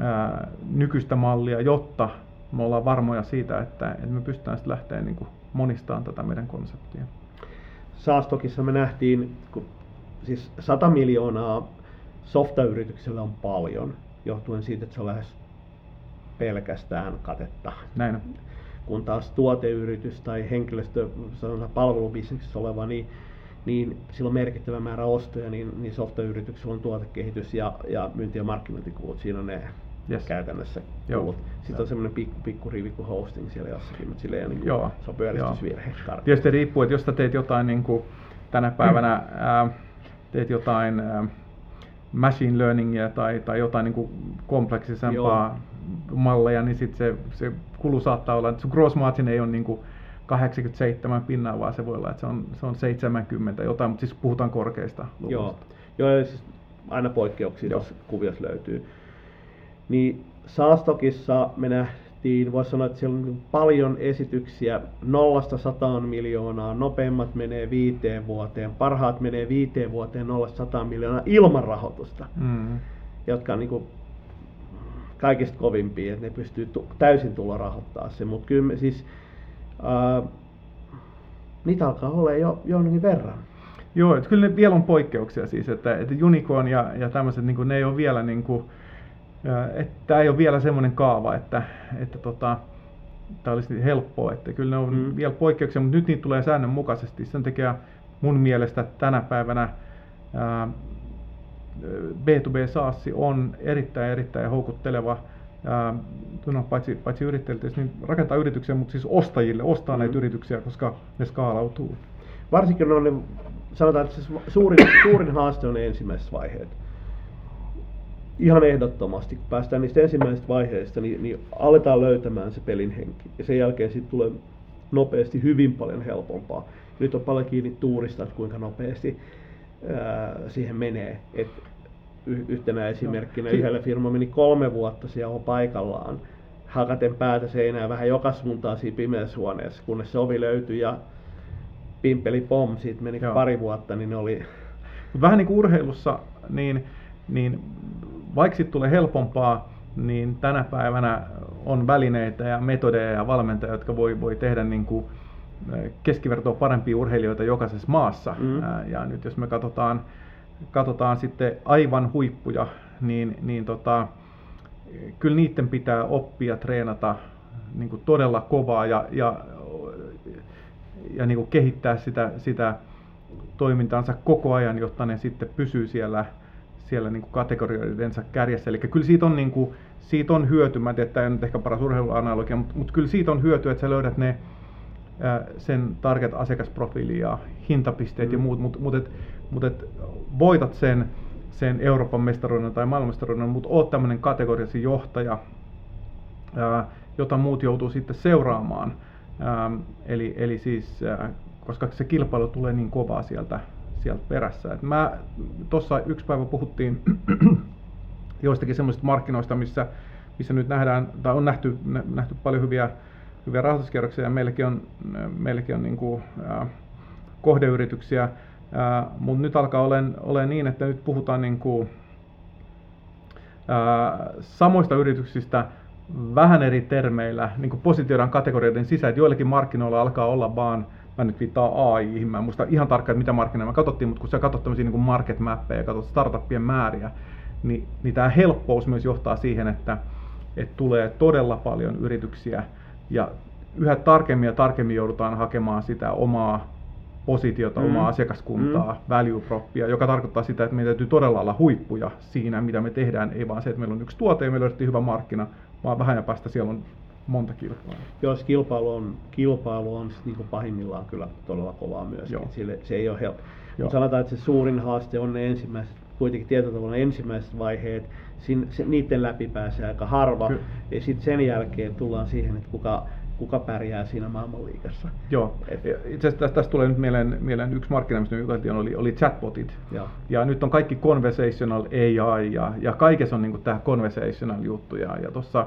[SPEAKER 2] ää, nykyistä mallia, jotta me ollaan varmoja siitä, että, että me pystytään sitten lähteä niin kuin monistamaan tätä meidän konseptia.
[SPEAKER 1] Saastokissa me nähtiin, kun siis 100 miljoonaa softayrityksellä on paljon, johtuen siitä, että se on lähes pelkästään katetta.
[SPEAKER 2] Näin on.
[SPEAKER 1] Kun taas tuoteyritys tai henkilöstö, sanotaan palvelubisneksessä oleva, niin, niin sillä on merkittävä määrä ostoja, niin, niin softayrityksellä on tuotekehitys ja, ja myynti- ja markkinointikulut. Siinä on ne yes. käytännössä kulut. Sitten Joo. on semmoinen pikku, pikku rivi kuin hosting siellä jossakin, mutta sillä ei ole niin Joo. se on pyöristysvirhe.
[SPEAKER 2] Tietysti riippuu, että jos teet jotain niin kuin tänä päivänä, ää, teet jotain ää, machine learningia tai, tai jotain niin kuin kompleksisempaa Joo. malleja, niin sit se, se kulu saattaa olla, että sun gross margin ei ole niin kuin 87 pinnaa, vaan se voi olla, että se on, se on 70 jotain, mutta siis puhutaan korkeista luvuista.
[SPEAKER 1] Joo, Joo siis aina poikkeuksia tuossa kuviossa löytyy. Niin Saastokissa me nähtiin, voisi sanoa, että siellä on paljon esityksiä, nollasta sataan miljoonaa, nopeimmat menee viiteen vuoteen, parhaat menee viiteen vuoteen nollasta sataan miljoonaa ilman rahoitusta, mm. jotka on niin kuin kaikista kovimpia, että ne pystyy täysin tulla rahoittaa se, mutta kyllä me siis, ää, niitä alkaa olla jo jonkin verran.
[SPEAKER 2] Joo, että kyllä ne vielä on poikkeuksia siis, että, että Unicorn ja, ja tämmöiset, niin kuin, ne ei ole vielä niin kuin, Tämä ei ole vielä semmoinen kaava, että, että tota, tämä olisi helppoa, että kyllä ne on mm. vielä poikkeuksia, mutta nyt niitä tulee säännönmukaisesti. Sen takia mun mielestä tänä päivänä ää, B2B SaaS on erittäin erittäin houkutteleva ää, no, paitsi, paitsi yrittäjille, niin rakentaa yrityksiä, mutta siis ostajille, ostaa mm. näitä yrityksiä, koska ne skaalautuu.
[SPEAKER 1] Varsinkin on ne, sanotaan, että se suurin, suurin haaste on ensimmäisessä vaiheessa ihan ehdottomasti, kun päästään niistä ensimmäisistä vaiheista, niin, niin aletaan löytämään se pelin henki. Ja sen jälkeen sitten tulee nopeasti hyvin paljon helpompaa. Nyt on paljon kiinni tuurista, että kuinka nopeasti ää, siihen menee. Et yhtenä esimerkkinä no. yhdellä firma meni kolme vuotta siellä paikallaan, hakaten päätä seinää vähän joka suuntaan siinä pimeässä huoneessa, kunnes se ovi löytyi ja pimpeli pom, siitä meni Joo. pari vuotta, niin ne oli...
[SPEAKER 2] Vähän niin kuin urheilussa, niin, niin vaikka sitten tulee helpompaa, niin tänä päivänä on välineitä ja metodeja ja valmentajia, jotka voi, voi tehdä niin kuin keskivertoa parempia urheilijoita jokaisessa maassa. Mm. Ja nyt jos me katsotaan, katsotaan sitten aivan huippuja, niin, niin tota, kyllä niiden pitää oppia treenata niin kuin todella kovaa ja, ja, ja niin kuin kehittää sitä, sitä toimintaansa koko ajan, jotta ne sitten pysyy siellä siellä niin kuin kategorioidensa kärjessä. Eli kyllä siitä on, niin kuin, siitä on hyöty, mä en tiedä, tämä ei nyt ehkä paras urheiluanalogia, mutta, mutta kyllä siitä on hyöty, että sä löydät ne sen target-asiakasprofiili ja hintapisteet mm. ja muut, mutta mut et, mut et voitat sen, sen Euroopan mestaruuden tai maailmanmestaruuden, mutta oot tämmöinen kategoriasi johtaja, ää, jota muut joutuu sitten seuraamaan. Ää, eli, eli siis, ää, koska se kilpailu tulee niin kovaa sieltä sieltä perässä. Et mä tuossa yksi päivä puhuttiin <clears throat> joistakin semmoisista markkinoista, missä, missä nyt nähdään, tai on nähty, nähty paljon hyviä, hyviä rahoituskierroksia, ja meilläkin on, meilläkin on niin kuin, kohdeyrityksiä, mutta nyt alkaa olemaan ole niin, että nyt puhutaan niin kuin, samoista yrityksistä vähän eri termeillä, niin kuin positioidaan kategorioiden sisään, että joillakin markkinoilla alkaa olla vaan mä nyt viittaa AI, mä en muista ihan tarkkaan, mitä markkinoilla me katsottiin, mutta kun sä katsot tämmöisiä niin market mappeja ja katsot startuppien määriä, niin, niin tämä helppous myös johtaa siihen, että, että tulee todella paljon yrityksiä ja yhä tarkemmin ja tarkemmin joudutaan hakemaan sitä omaa positiota, mm. omaa asiakaskuntaa, mm. value propia, joka tarkoittaa sitä, että meidän täytyy todella olla huippuja siinä, mitä me tehdään. Ei vaan se, että meillä on yksi tuote ja me löydettiin hyvä markkina, vaan vähän ja päästä siellä on monta kilpailua.
[SPEAKER 1] Jos kilpailu on, kilpailu on niin kuin pahimmillaan kyllä todella kovaa myös. Sille, se ei ole helppo. Sanotaan, että se suurin haaste on ne ensimmäiset, kuitenkin tietotavalla ensimmäiset vaiheet, sin, se, niiden läpi pääsee aika harva. Ky- ja sitten sen jälkeen tullaan siihen, että kuka kuka pärjää siinä maailmanliigassa.
[SPEAKER 2] Joo, itse asiassa tästä tulee nyt mieleen, mieleen yksi markkina, mistä oli, oli chatbotit. Joo. Ja nyt on kaikki conversational AI ja, ja kaikessa on niin tämä conversational juttu. Ja, ja tuossa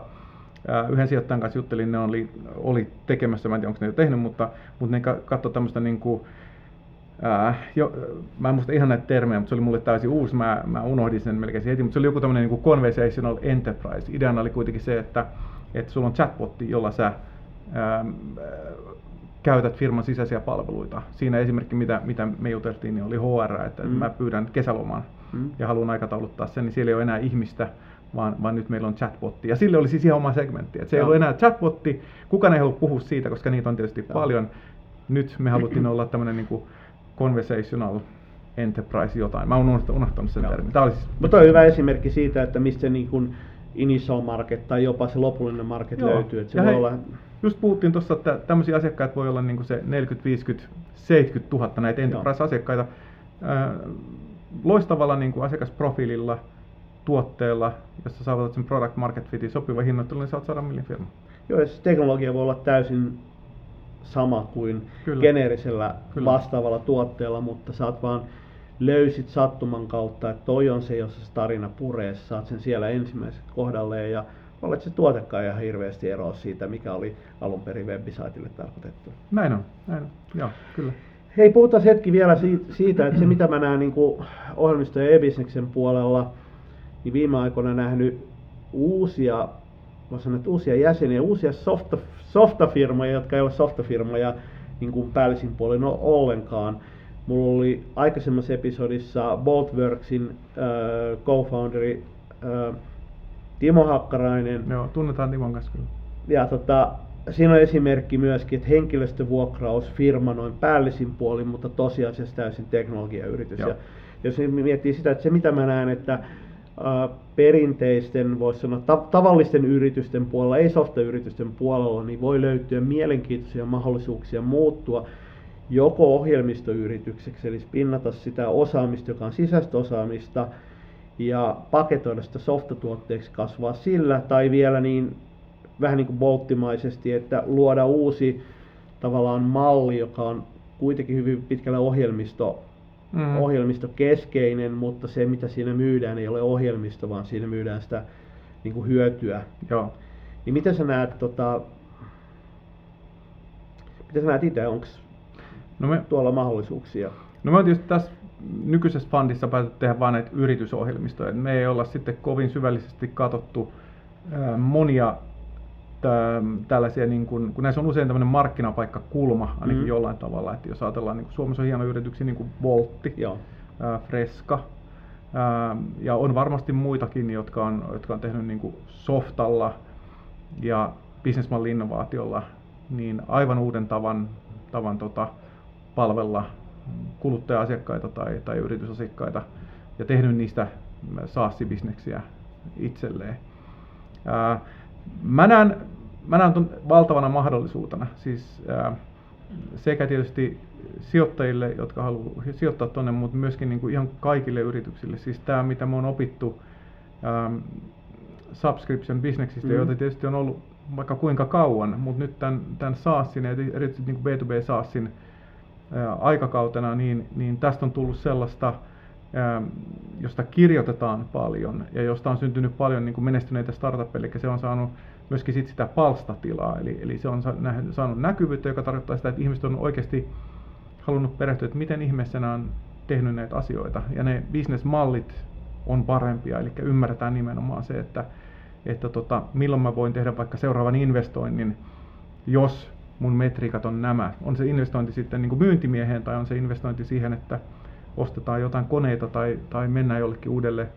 [SPEAKER 2] yhden sijoittajan kanssa juttelin, ne oli, oli tekemässä, mä en tiedä onko ne jo tehnyt, mutta, mutta ne katsoi tämmöistä niin kuin, Ää, jo, mä en muista ihan näitä termejä, mutta se oli mulle täysin uusi, mä, mä unohdin sen melkein heti, mutta se oli joku tämmöinen niin conversational enterprise. Ideana oli kuitenkin se, että, että sulla on chatbotti, jolla sä ää, käytät firman sisäisiä palveluita. Siinä esimerkki, mitä, mitä me juteltiin, niin oli HR, että mm. mä pyydän kesäloman mm. ja haluan aikatauluttaa sen, niin siellä ei ole enää ihmistä, vaan, vaan nyt meillä on chatbotti. Ja sille oli siis ihan oma segmentti. Että se Joo. ei ollut enää chatbotti, kukaan ei halua puhua siitä, koska niitä on tietysti Joo. paljon. Nyt me haluttiin olla tämmöinen niin kuin conversational enterprise jotain. Mä oon unohtanut sen termin.
[SPEAKER 1] Tämä siis... Mutta on hyvä esimerkki siitä, että mistä niin kuin initial market tai jopa se lopullinen market Joo. löytyy. Että se
[SPEAKER 2] ja voi hei, olla... Just puhuttiin tuossa, että tämmöisiä asiakkaita voi olla niin kuin se 40, 50, 70 000 näitä enterprise-asiakkaita. loistavalla niin kuin asiakasprofiililla, tuotteella, jossa saavutat sen product market fitin sopiva hinnoittelu, niin saat 100 millin firma.
[SPEAKER 1] Joo, ja se teknologia voi olla täysin sama kuin Kyllä. geneerisellä Kyllä. vastaavalla tuotteella, mutta saat vaan löysit sattuman kautta, että toi on se, jossa se tarina puree, saat sen siellä ensimmäisen kohdalleen ja olet se tuotekaan ihan hirveästi eroa siitä, mikä oli alun perin webisaitille tarkoitettu.
[SPEAKER 2] Näin on, näin on. Joo, kyllä.
[SPEAKER 1] Hei, puhutaan hetki vielä siitä, että se mitä mä näen niin ohjelmisto- ja e puolella, niin viime aikoina nähnyt uusia mä sanon, että uusia jäseniä, uusia softa, softafirmoja, jotka ei ole softafirmoja niin kuin päällisin puolin ollenkaan. Mulla oli aikaisemmassa episodissa Boltworksin äh, co-founderi äh, Timo Hakkarainen.
[SPEAKER 2] Joo, tunnetaan Timon kanssa kyllä.
[SPEAKER 1] Ja tota, siinä on esimerkki myöskin, että henkilöstövuokraus firma noin päällisin puolin, mutta tosiasiassa täysin teknologiayritys. Joo. Ja jos miettii sitä, että se mitä mä näen, että perinteisten, voisi sanoa ta- tavallisten yritysten puolella, ei softayritysten puolella, niin voi löytyä mielenkiintoisia mahdollisuuksia muuttua joko ohjelmistoyritykseksi, eli spinnata sitä osaamista, joka on sisäistä osaamista, ja paketoida sitä softatuotteeksi kasvaa sillä, tai vielä niin vähän niin kuin bolttimaisesti, että luoda uusi tavallaan malli, joka on kuitenkin hyvin pitkälle ohjelmisto mm. ohjelmistokeskeinen, mutta se mitä siinä myydään ei ole ohjelmisto, vaan siinä myydään sitä niin kuin hyötyä.
[SPEAKER 2] Joo.
[SPEAKER 1] Niin miten sä näet, tota, miten sä näet itse, onko no me, tuolla mahdollisuuksia?
[SPEAKER 2] No me on tietysti tässä nykyisessä fundissa päätetty tehdä vain näitä yritysohjelmistoja. Me ei olla sitten kovin syvällisesti katsottu monia tällaisia, niin kuin, kun näissä on usein tämmöinen markkinapaikkakulma ainakin mm. jollain tavalla, että jos ajatellaan, niin kuin Suomessa on hienoja yrityksiä niin kuin Voltti, Joo. Ää, Freska, ää, ja on varmasti muitakin, jotka on, jotka on tehnyt niin kuin softalla ja bisnesmalli-innovaatiolla niin aivan uuden tavan, tavan tota, palvella kuluttaja-asiakkaita tai, tai yritysasiakkaita ja tehnyt niistä SaaS-bisneksiä itselleen. Ää, Mä näen, mä näen ton valtavana mahdollisuutena. Siis, ää, sekä tietysti sijoittajille, jotka haluaa sijoittaa tuonne, mutta myöskin niin kuin ihan kaikille yrityksille. Siis tämä, mitä me on opittu ää, subscription businessista, mm. joita tietysti on ollut vaikka kuinka kauan, mutta nyt tämän, tämän SaaSin erityisesti niin kuin B2B SaaSin ää, aikakautena, niin, niin tästä on tullut sellaista, josta kirjoitetaan paljon ja josta on syntynyt paljon niin kuin menestyneitä startuppeja, eli se on saanut myöskin sit sitä palstatilaa, eli, eli se on saanut näkyvyyttä, joka tarkoittaa sitä, että ihmiset on oikeasti halunnut perehtyä, että miten ihmeessä nämä on tehnyt näitä asioita, ja ne bisnesmallit on parempia, eli ymmärretään nimenomaan se, että, että tota, milloin mä voin tehdä vaikka seuraavan investoinnin, jos mun metriikat on nämä. On se investointi sitten niin kuin myyntimieheen tai on se investointi siihen, että ostetaan jotain koneita tai, tai mennään jollekin uudelle,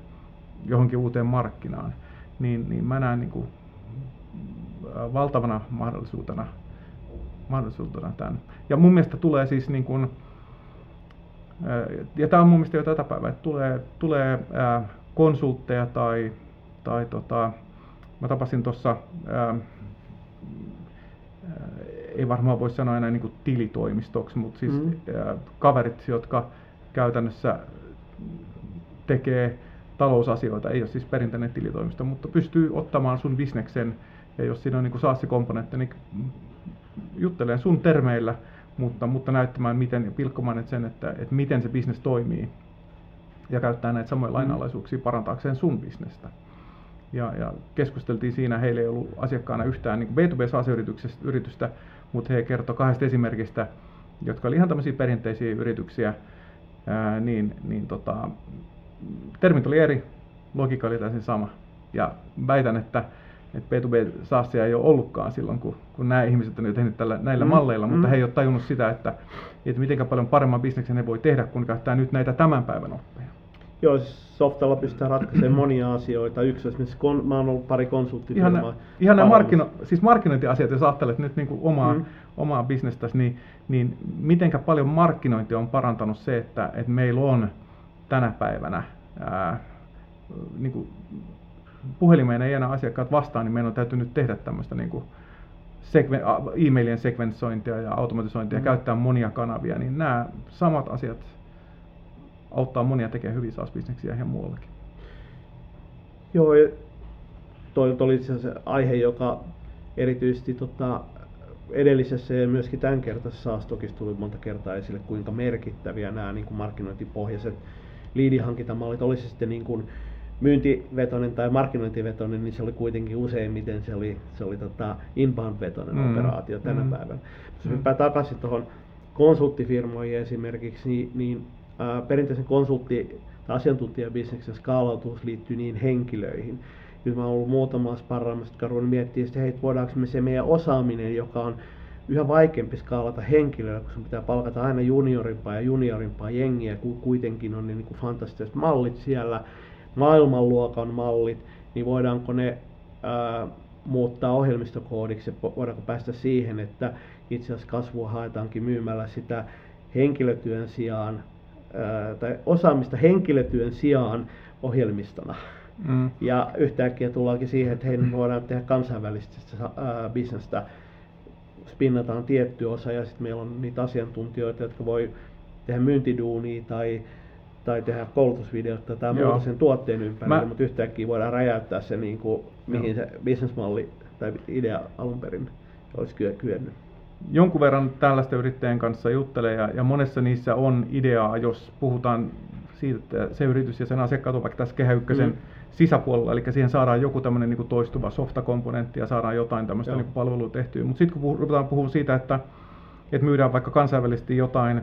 [SPEAKER 2] johonkin uuteen markkinaan, niin, niin mä näen niin kuin valtavana mahdollisuutena, mahdollisuutena tämän. Ja mun mielestä tulee siis niin kuin, ja tämä on mun mielestä jo tätä päivää, että tulee, tulee konsultteja tai, tai tota, mä tapasin tuossa, ei varmaan voi sanoa enää niin kuin tilitoimistoksi, mutta siis mm. kaverit, jotka käytännössä tekee talousasioita, ei ole siis perinteinen tilitoimisto, mutta pystyy ottamaan sun bisneksen, ja jos siinä on niin SaaS-komponentti, niin juttelemaan sun termeillä, mutta, mutta näyttämään miten, pilkkomaan sen, että, että miten se bisnes toimii ja käyttää näitä samoja mm. lainalaisuuksia parantaakseen sun bisnestä. Ja, ja keskusteltiin siinä, heillä ei ollut asiakkaana yhtään niin B2B SaaS-yritystä, mutta he kertoi kahdesta esimerkistä, jotka oli ihan tämmöisiä perinteisiä yrityksiä, ää, niin, niin tota, termit oli eri, logiikka oli täysin sama. Ja väitän, että, että B2B SaaSia ei ole ollutkaan silloin, kun, kun nämä ihmiset on jo tehnyt tällä, näillä mm, malleilla, mm. mutta he ei ole tajunnut sitä, että, että miten paljon paremman bisneksen ne voi tehdä, kun käyttää nyt näitä tämän päivän oppeja.
[SPEAKER 1] Joo, siis softalla pystytään ratkaisemaan <clears throat> monia asioita. Yksi esimerkiksi, kon, mä oon ollut pari konsulttifirmaa.
[SPEAKER 2] Ihan, ihan nämä markkino, siis markkinointiasiat, jos ajattelet nyt niin kuin omaa, mm. omaa bisnestäsi, niin, niin mitenkä paljon markkinointi on parantanut se, että, että meillä on tänä päivänä ää, niin kuin puhelimeen ei enää asiakkaat vastaan, niin meidän on täytynyt tehdä tämmöistä niin kuin sekven, e-mailien sekvensointia ja automatisointia mm. ja käyttää monia kanavia, niin nämä samat asiat auttaa monia tekemään hyviä SaaS-bisneksiä ihan muuallakin.
[SPEAKER 1] Joo, toi oli se aihe, joka erityisesti tota, edellisessä ja myöskin tämän kertaisessa SaaS tuli monta kertaa esille, kuinka merkittäviä nämä niin kuin markkinointipohjaiset liidihankintamallit olisi sitten niin kuin myyntivetoinen tai markkinointivetoinen, niin se oli kuitenkin useimmiten se oli, se oli tota inbound-vetoinen mm. operaatio tänä mm. päivänä. Jos mm. takaisin tuohon konsulttifirmoihin esimerkiksi, niin, niin ää, perinteisen konsultti- tai asiantuntijabisneksen skaalautuus liittyy niin henkilöihin. Nyt mä oon ollut muutama sparraamassa, jotka on miettiä, että hei, voidaanko me se meidän osaaminen, joka on yhä vaikeampi skaalata henkilöä, kun sun pitää palkata aina juniorimpaa ja juniorimpaa jengiä, kun kuitenkin on niin kuin fantastiset mallit siellä, maailmanluokan mallit, niin voidaanko ne ää, muuttaa ohjelmistokoodiksi ja voidaanko päästä siihen, että itse asiassa kasvua haetaankin myymällä sitä henkilötyön sijaan ää, tai osaamista henkilötyön sijaan ohjelmistona. Mm. Ja yhtäkkiä tullaankin siihen, että hei, voidaan tehdä kansainvälistä ää, bisnestä, spinnataan tietty osa ja sitten meillä on niitä asiantuntijoita, jotka voi tehdä myyntiduunia tai tai tehdä koulutusvideota tai muuta sen tuotteen ympärille, Mä... mutta yhtäkkiä voidaan räjäyttää se, niin kuin, mihin se bisnesmalli tai idea alun perin olisi kyennyt.
[SPEAKER 2] Jonkun verran tällaista yrittäjän kanssa juttelee ja, ja monessa niissä on ideaa, jos puhutaan siitä, että se yritys ja sen asiakkaat ovat vaikka tässä Kehä Ykkösen mm. sisäpuolella, eli siihen saadaan joku tämmöinen niin toistuva softakomponentti ja saadaan jotain tämmöistä niin palvelua tehtyä. Mutta sitten kun ruvetaan puhumaan siitä, että, että myydään vaikka kansainvälisesti jotain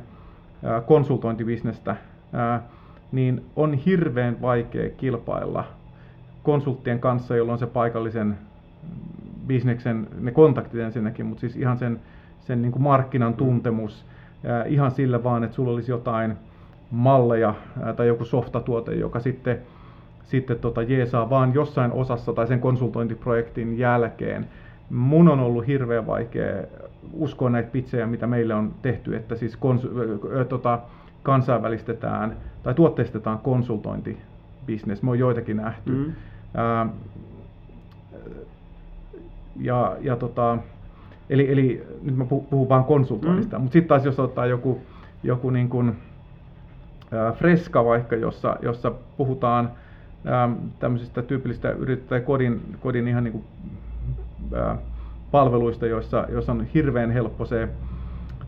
[SPEAKER 2] konsultointibisnestä, niin on hirveän vaikea kilpailla konsulttien kanssa, jolloin se paikallisen bisneksen, ne kontaktit ensinnäkin, mutta siis ihan sen, sen niin kuin markkinan tuntemus, ää, ihan sillä vaan, että sulla olisi jotain malleja tai joku softatuote, joka sitten, sitten tota, jeesaa vaan jossain osassa tai sen konsultointiprojektin jälkeen. Mun on ollut hirveän vaikea uskoa näitä pitsejä, mitä meille on tehty, että siis kons- ää, tota, kansainvälistetään tai tuotteistetaan konsultointibisnes. Me on joitakin nähty. Mm. Ää, ja, ja tota, eli, eli nyt mä puhun vaan konsultoinnista, mm. mutta sitten taas jos ottaa joku, joku niin kuin, ää, freska vaikka, jossa, jossa puhutaan ää, tämmöisistä tyypillistä yrittäjä kodin, kodin ihan niin kuin, ää, palveluista, joissa, joissa on hirveän helppo se,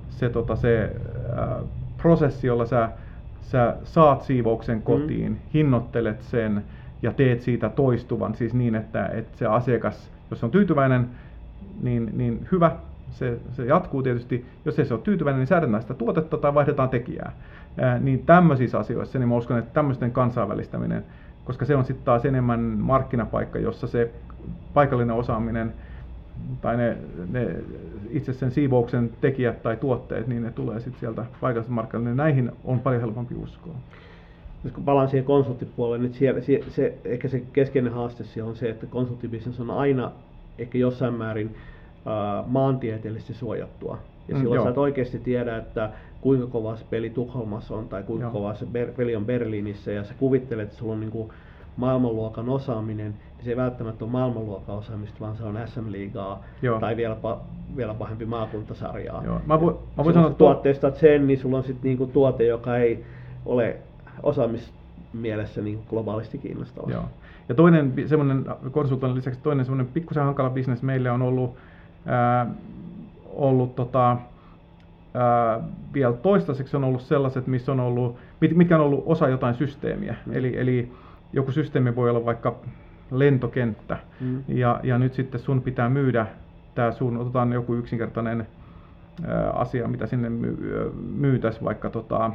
[SPEAKER 2] se, tota, se ää, prosessi, jolla sä, sä saat siivouksen mm. kotiin, mm. hinnoittelet sen ja teet siitä toistuvan, siis niin, että, että se asiakas, jos on tyytyväinen, niin, niin hyvä, se, se jatkuu tietysti. Jos ei se ole tyytyväinen, niin säädetään sitä tuotetta tai vaihdetaan tekijää. Ää, niin tämmöisissä asioissa, niin mä uskon, että tämmöisten kansainvälistäminen, koska se on sitten taas enemmän markkinapaikka, jossa se paikallinen osaaminen tai ne, ne itse sen siivouksen tekijät tai tuotteet, niin ne tulee sitten sieltä paikalliselta markkinoilta, niin näihin on paljon helpompi uskoa.
[SPEAKER 1] Jos kun palaan siihen konsulttipuolelle, niin siellä, se, se, ehkä se keskeinen haaste siellä on se, että konsulttibisnes on aina ehkä jossain määrin uh, maantieteellisesti suojattua. Ja mm, silloin joo. sä et oikeasti tiedä, että kuinka kova se peli Tukholmassa on tai kuinka joo. kova se peli on Berliinissä ja sä kuvittelet, että sulla on niin kuin maailmanluokan osaaminen, niin se ei välttämättä ole maailmanluokan osaamista, vaan se on SM-liigaa Joo. tai vielä, pa, vielä pahempi maakuntasarjaa. Joo. Mä, vo, mä voin sanoa, tuotteistat sen, niin sulla on sitten niinku tuote, joka ei ole osaamismielessä niin globaalisti kiinnostava.
[SPEAKER 2] Joo. Ja toinen semmoinen konsultoinnin lisäksi toinen semmoinen pikkusen hankala bisnes meille on ollut ää, ollut tota, ää, vielä toistaiseksi on ollut sellaiset, missä on ollut, mitkä on ollut osa jotain systeemiä. Mm. Eli, eli joku systeemi voi olla vaikka lentokenttä, mm. ja, ja nyt sitten sun pitää myydä tämä sun, otetaan joku yksinkertainen ää, asia, mitä sinne my, myytäisi, vaikka tota,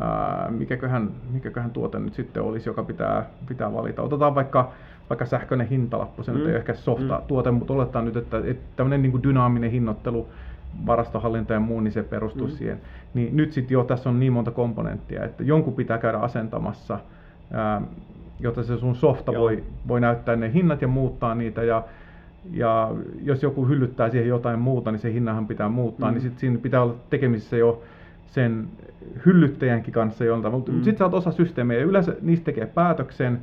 [SPEAKER 2] ää, mikäköhän, mikäköhän tuote nyt sitten olisi, joka pitää, pitää valita. Otetaan vaikka, vaikka sähköinen hintalappu, se mm. nyt ei ehkä softa mm. tuote, mutta oletetaan nyt, että, että tämmöinen niin dynaaminen hinnoittelu, varastohallinta ja muu, niin se perustuu mm. siihen. Niin nyt sitten jo tässä on niin monta komponenttia, että jonkun pitää käydä asentamassa, ää, jotta se sun softa voi, voi näyttää ne hinnat ja muuttaa niitä. Ja, ja jos joku hyllyttää siihen jotain muuta, niin se hinnahan pitää muuttaa, mm. niin sitten siinä pitää olla tekemisissä jo sen hyllyttäjänkin kanssa joltain. Mutta mm. sitten sä oot osa systeemiä ja yleensä niistä tekee päätöksen.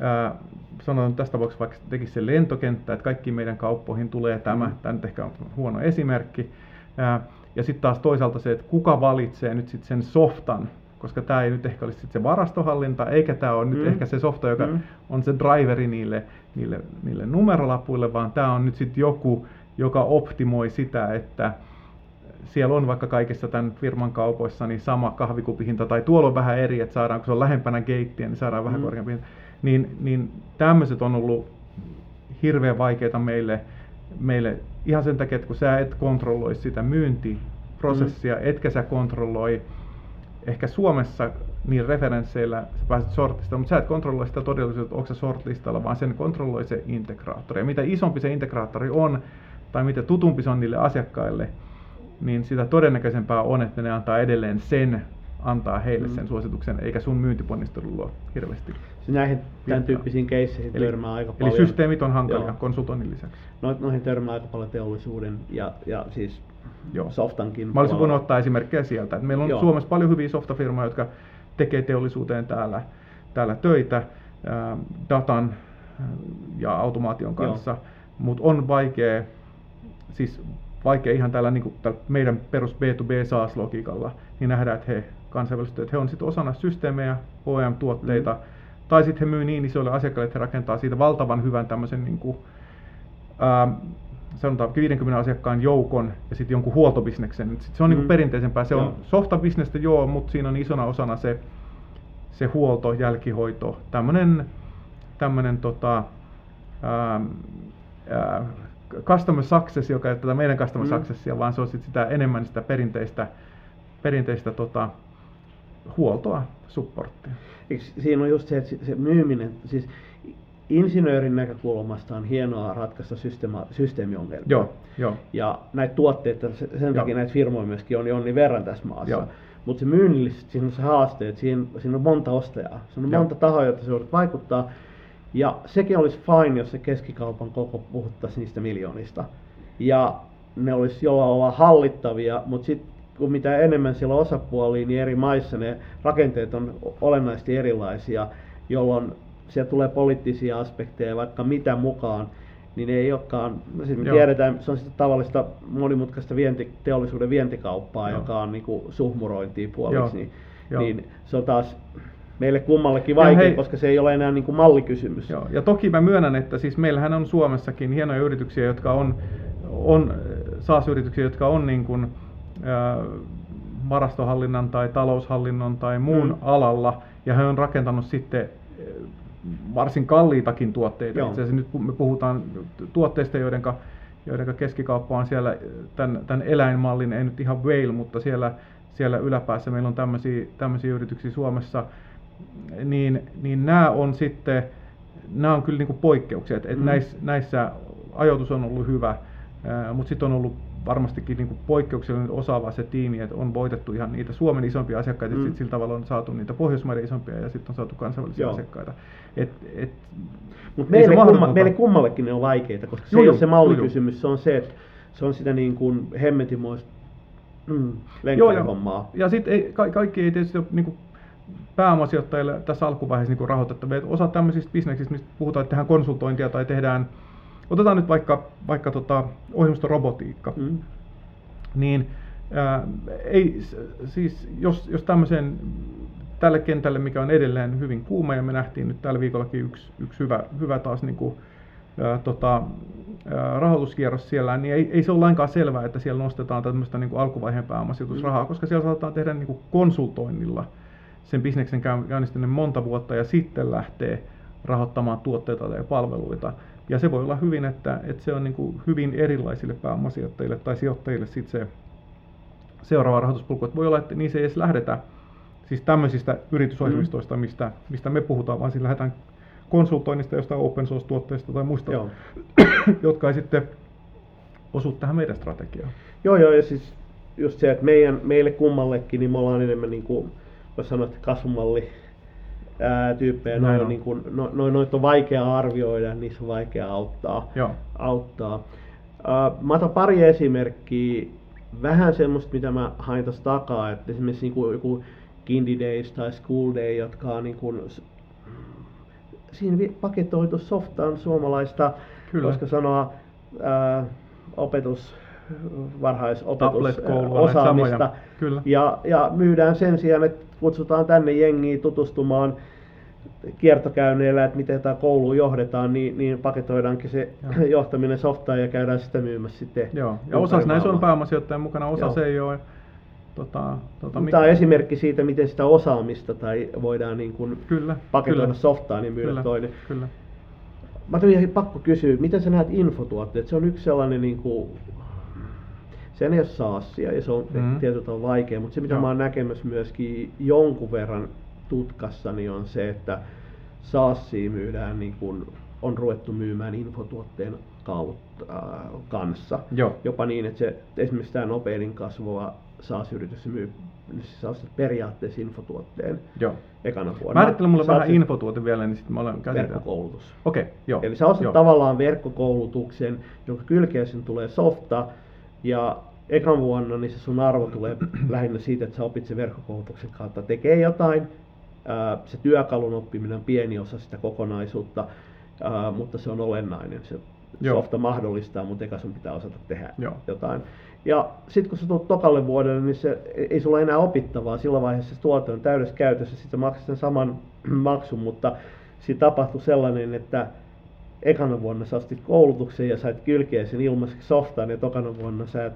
[SPEAKER 2] Ää, sanotaan tästä tapauksessa vaikka tekisi se lentokenttä, että kaikki meidän kauppoihin tulee tämä, mm. tämä nyt ehkä on huono esimerkki. Ää, ja sitten taas toisaalta se, että kuka valitsee nyt sitten sen softan, koska tämä ei nyt ehkä olisi sit se varastohallinta, eikä tämä ole mm. nyt ehkä se softa, joka mm. on se driveri niille, niille, niille numerolapuille, vaan tämä on nyt sitten joku, joka optimoi sitä, että siellä on vaikka kaikissa tämän firman kaupoissa niin sama kahvikupihinta, tai tuolla on vähän eri, että saadaan, kun se on lähempänä geittiä, niin saadaan vähän mm. korkeampi hinta. Niin, niin tämmöiset on ollut hirveän vaikeita meille, meille ihan sen takia, että kun sä et kontrolloi sitä myyntiprosessia, mm. etkä sä kontrolloi ehkä Suomessa niin referensseillä sä pääset sortista, mutta sä et kontrolloi sitä todellisuutta, onko se sortlistalla, vaan sen kontrolloi se integraattori. Ja mitä isompi se integraattori on, tai mitä tutumpi se on niille asiakkaille, niin sitä todennäköisempää on, että ne antaa edelleen sen, antaa heille mm. sen suosituksen, eikä sun myyntiponnistelu luo hirveästi.
[SPEAKER 1] Se näihin tämän tyyppisiin keisseihin eli, törmää aika
[SPEAKER 2] paljon. Eli systeemit on hankalia Joo. konsultoinnin lisäksi.
[SPEAKER 1] No, noihin törmää aika paljon teollisuuden ja, ja siis Joo. softankin.
[SPEAKER 2] Mä olisin voinut ottaa esimerkkejä sieltä. Että meillä on Joo. Suomessa paljon hyviä softafirmoja, jotka tekee teollisuuteen täällä, täällä töitä ää, datan ja automaation kanssa, mutta on vaikea, siis vaikea ihan tällä, niin kuin, tällä meidän perus B2B SaaS-logiikalla, niin nähdä, että he kansainvälisesti, että he on sitten osana systeemejä, OEM-tuotteita, mm. tai sitten he myy niin isoille asiakkaille, että he rakentaa siitä valtavan hyvän tämmöisen niin kuin, ää, sanotaan 50 asiakkaan joukon ja sitten jonkun huoltobisneksen. Sit se on niinku mm. niin perinteisempää. Se joo. on softabisnestä joo, mutta siinä on isona osana se, se huolto, jälkihoito, tämmöinen tämmönen, tota, ää, ää, customer success, joka ei ole tätä meidän customer mm. successia, vaan se on sit sitä enemmän sitä perinteistä, perinteistä tota, huoltoa, supporttia.
[SPEAKER 1] Eikö siinä on just se, että se myyminen, siis insinöörin näkökulmasta on hienoa ratkaista systeema, systeemiongelmia.
[SPEAKER 2] Joo, joo.
[SPEAKER 1] Ja näitä tuotteita, sen takia näitä firmoja myöskin on niin verran tässä maassa. Mutta se myynnillisesti siinä on se haaste, että siinä, siinä on monta ostajaa. Siinä on Joo. monta tahoa, joita se voit vaikuttaa. Ja sekin olisi fine, jos se keskikaupan koko puhuttaisiin niistä miljoonista. Ja ne olisi jollain olla hallittavia, mutta sitten kun mitä enemmän siellä on osapuolia, niin eri maissa ne rakenteet on olennaisesti erilaisia, jolloin siellä tulee poliittisia aspekteja vaikka mitä mukaan, niin ei olekaan, no siis me Joo. tiedetään, se on sitten tavallista monimutkaista vienti, teollisuuden vientikauppaa, Joo. joka on niin kuin suhmurointia puoliksi, niin, niin se on taas meille kummallekin vaikea, koska se ei ole enää niin kuin mallikysymys.
[SPEAKER 2] Joo. Ja toki mä myönnän, että siis meillähän on Suomessakin hienoja yrityksiä, jotka on, on SaaS-yrityksiä, jotka on niin kuin, varastohallinnan tai taloushallinnon tai muun mm. alalla, ja he on rakentanut sitten varsin kalliitakin tuotteita. Joo. Itse asiassa nyt me puhutaan tuotteista, joiden, joiden keskikauppa on siellä tämän, tämän eläinmallin, ei nyt ihan whale, mutta siellä, siellä yläpäässä meillä on tämmöisiä yrityksiä Suomessa, niin, niin nämä on sitten, nämä on kyllä niin kuin poikkeuksia, että mm. näissä, näissä ajoitus on ollut hyvä, mutta sitten on ollut varmastikin niin kuin poikkeuksellinen osaava se tiimi, että on voitettu ihan niitä Suomen isompia asiakkaita, mm. sitten sillä tavalla on saatu niitä Pohjoismaiden isompia ja sitten on saatu kansainvälisiä Joo. asiakkaita. Et, et,
[SPEAKER 1] Mut meille, kumma, meille kummallekin ne on vaikeita, koska se ei ole se mallikysymys, se on se, että se on sitä niin kuin hemmetimoista mm,
[SPEAKER 2] hommaa. Ja, ja sitten ka- kaikki ei tietysti ole niin kuin pääomasijoittajille tässä alkuvaiheessa niin rahoitettavia. Osa tämmöisistä bisneksistä, mistä puhutaan, että tehdään konsultointia tai tehdään Otetaan nyt vaikka, vaikka tota, ohjelmistorobotiikka. Mm. Niin ää, ei, siis jos, jos tämmöisen tälle kentälle, mikä on edelleen hyvin kuuma, ja me nähtiin nyt tällä viikollakin yksi, yksi hyvä, hyvä taas niin kuin, ää, tota, ää, rahoituskierros siellä, niin ei, ei se ole lainkaan selvää, että siellä nostetaan tämmöistä niin kuin alkuvaiheen pääomasijoitusrahaa, koska siellä saatetaan tehdä niin kuin konsultoinnilla sen bisneksen käynnistyneen monta vuotta ja sitten lähtee rahoittamaan tuotteita tai palveluita. Ja se voi olla hyvin, että, että se on niin kuin hyvin erilaisille pääomasijoittajille tai sijoittajille sitten se seuraava rahoituspolku. Että voi olla, että niissä ei edes lähdetä siis tämmöisistä yritysohjelmistoista, mm. mistä, mistä me puhutaan, vaan siinä lähdetään konsultoinnista jostain open source-tuotteista tai muista, joo. <clears throat> jotka ei sitten osu tähän meidän strategiaan.
[SPEAKER 1] Joo, joo, ja siis just se, että meidän, meille kummallekin, niin me ollaan enemmän niin kuin, voisi sanoa, että kasvumalli ää, tyyppejä. Noin, on. Niin kuin, no, no, noita on vaikea arvioida, niissä on vaikea auttaa.
[SPEAKER 2] Joo.
[SPEAKER 1] auttaa. Ää, mä otan pari esimerkkiä, vähän semmoista, mitä mä hain tuossa takaa, että esimerkiksi niin kuin, joku Kindy Days tai School Day, jotka on niin kuin, siinä paketoitu softaan suomalaista, Kyllä. koska sanoa, ää, opetus, varhaisopetusosaamista. Ja, ja myydään sen sijaan, että kutsutaan tänne jengiä tutustumaan kiertokäynneillä, että miten tämä koulu johdetaan, niin, niin paketoidaankin se Joo. <laughs> johtaminen softaan ja käydään sitä myymässä sitten.
[SPEAKER 2] Joo, ja osa näissä on pääomasijoittajan mukana, osa Joo. se ei ole. Tota,
[SPEAKER 1] tota, Tämä on esimerkki siitä, miten sitä osaamista tai voidaan niin kuin kyllä, paketoida kyllä. softaan ja myydä
[SPEAKER 2] kyllä,
[SPEAKER 1] toinen.
[SPEAKER 2] Kyllä.
[SPEAKER 1] Mä tulin pakko kysyä, miten sä näet infotuotteet? Se on yksi sellainen, niin kuin, se ei ole saasia ja se on mm-hmm. tietysti on vaikea, mutta se mitä Joo. mä oon näkemässä myöskin jonkun verran tutkassa, niin on se, että saassia myydään niin kuin on ruvettu myymään infotuotteen kautta, äh, kanssa.
[SPEAKER 2] Joo.
[SPEAKER 1] Jopa niin, että se, esimerkiksi tämä nopein kasvava SaaS-yritys myy siis periaatteessa infotuotteen
[SPEAKER 2] Joo.
[SPEAKER 1] ekana vuonna.
[SPEAKER 2] Määrittele mulle vähän infotuote vielä, niin sitten mä olen käsitellyt.
[SPEAKER 1] Verkkokoulutus.
[SPEAKER 2] Okei, okay, joo.
[SPEAKER 1] Eli sä ostat joo. tavallaan verkkokoulutuksen, jonka kylkeeseen tulee softa, ja ekan vuonna niin se sun arvo tulee <clears throat> lähinnä siitä, että sä opit sen verkkokoulutuksen kautta tekee jotain. Se työkalun oppiminen on pieni osa sitä kokonaisuutta, mutta se on olennainen. Se Joo. softa mahdollistaa, mutta eka sun pitää osata tehdä Joo. jotain. Ja sitten kun sä tulet tokalle vuodelle, niin se ei sulla enää opittavaa. Silloin vaiheessa se tuote on täydessä käytössä, sitten maksat sen saman <clears throat> maksun, mutta siinä tapahtui sellainen, että ekana vuonna sä ostit koulutuksen ja sait kylkeä sen ilmaiseksi softaan, ja tokana vuonna sä et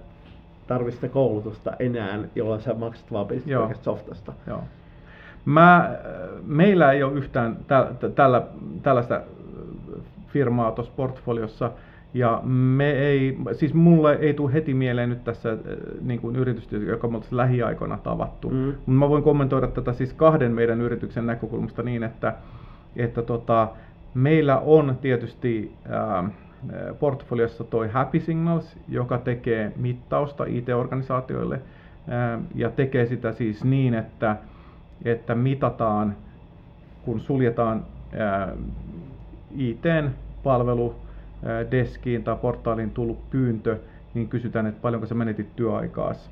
[SPEAKER 1] tarvitse sitä koulutusta enää, jolloin sä maksat vaan pelkästään softasta.
[SPEAKER 2] Joo. Mä, meillä ei ole yhtään tä, tällä, tällaista firmaa tuossa portfoliossa, ja me ei, siis mulle ei tule heti mieleen nyt tässä äh, niin kuin yritystä, joka me oltaisiin lähiaikoina tavattu. Mm. Mutta mä voin kommentoida tätä siis kahden meidän yrityksen näkökulmasta niin, että, että tota, meillä on tietysti ää, portfoliossa toi Happy Signals, joka tekee mittausta IT-organisaatioille ja tekee sitä siis niin, että, että mitataan, kun suljetaan ää, ITn palvelu deskiin tai portaaliin tullut pyyntö, niin kysytään, että paljonko sä menetit työaikaas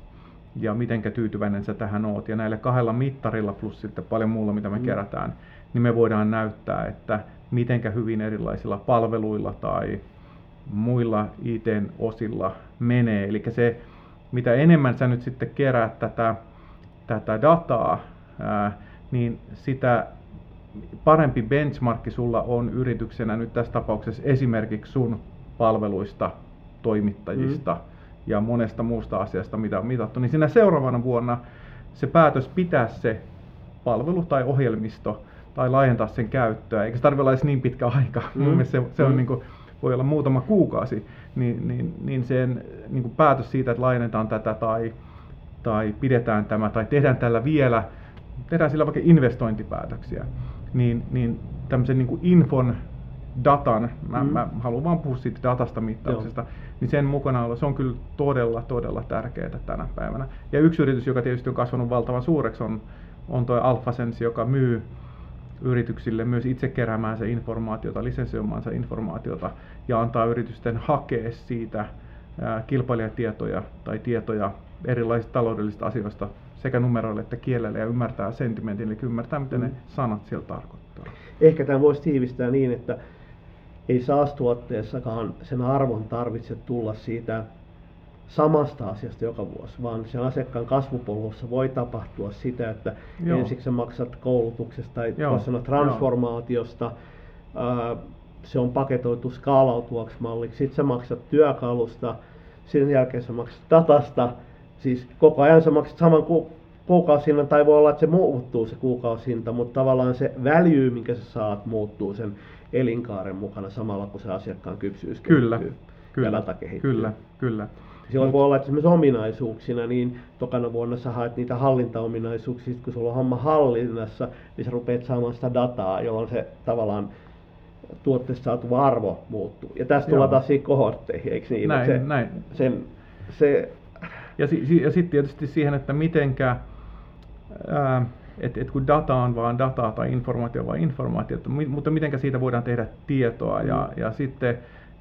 [SPEAKER 2] ja mitenkä tyytyväinen sä tähän oot. Ja näillä kahdella mittarilla plus sitten paljon muulla, mitä me mm. kerätään, niin me voidaan näyttää, että mitenkä hyvin erilaisilla palveluilla tai muilla IT-osilla menee. Eli se, mitä enemmän sä nyt sitten keräät tätä, tätä dataa, ää, niin sitä parempi benchmarkki sulla on yrityksenä nyt tässä tapauksessa esimerkiksi sun palveluista, toimittajista mm. ja monesta muusta asiasta, mitä on mitattu, niin siinä seuraavana vuonna se päätös pitää se palvelu tai ohjelmisto tai laajentaa sen käyttöä, eikä se tarvitse olla edes niin pitkä aika. Mm. Mun se, se on mm. niin kuin, voi olla muutama kuukausi, niin, niin, niin sen niin kuin päätös siitä, että laajennetaan tätä tai, tai pidetään tämä tai tehdään tällä vielä, tehdään sillä vaikka investointipäätöksiä, niin, niin tämmöisen niin kuin infon, datan, mä, mm. mä haluan vaan puhua siitä datasta mittauksesta, Joo. niin sen mukana olla, se on kyllä todella, todella tärkeää tänä päivänä. Ja yksi yritys, joka tietysti on kasvanut valtavan suureksi, on, on tuo AlphaSense, joka myy yrityksille myös itse keräämään se informaatiota, lisensioimaansa informaatiota ja antaa yritysten hakea siitä kilpailijatietoja tai tietoja erilaisista taloudellisista asioista sekä numeroille että kielelle ja ymmärtää sentimentin, eli ymmärtää, mitä mm. ne sanat siellä tarkoittaa.
[SPEAKER 1] Ehkä tämä voisi tiivistää niin, että ei SaaS-tuotteessakaan sen arvon tarvitse tulla siitä samasta asiasta joka vuosi, vaan sen asiakkaan kasvupolussa voi tapahtua sitä, että Joo. ensiksi sä maksat koulutuksesta tai Joo. sanoa transformaatiosta, ää, se on paketoitu skaalautuvaksi malliksi. Sitten sä maksat työkalusta, sen jälkeen sä maksat datasta. Siis koko ajan sä maksat saman ku, kuukausihinnan, tai voi olla, että se muuttuu se kuukausihinta, mutta tavallaan se väljyy, minkä sä saat, muuttuu sen elinkaaren mukana samalla, kun se asiakkaan kypsyys
[SPEAKER 2] Kyllä,
[SPEAKER 1] kehittyy
[SPEAKER 2] kyllä,
[SPEAKER 1] ja data kehittyy.
[SPEAKER 2] kyllä, kyllä.
[SPEAKER 1] Silloin Mut. voi olla, että esimerkiksi ominaisuuksina, niin tokana vuonna sä haet niitä hallintaominaisuuksia, kun sulla on homma hallinnassa, niin sä rupeat saamaan sitä dataa, jolloin se tavallaan tuotteesta saatu arvo muuttuu. Ja tästä tullaan taas siihen kohortteihin, eikö niin?
[SPEAKER 2] Näin,
[SPEAKER 1] se,
[SPEAKER 2] näin.
[SPEAKER 1] Sen, se...
[SPEAKER 2] Ja, si, ja sitten tietysti siihen, että mitenkä, että et kun data on vaan dataa tai informaatio vaan informaatiota, mutta miten siitä voidaan tehdä tietoa ja, mm. ja sitten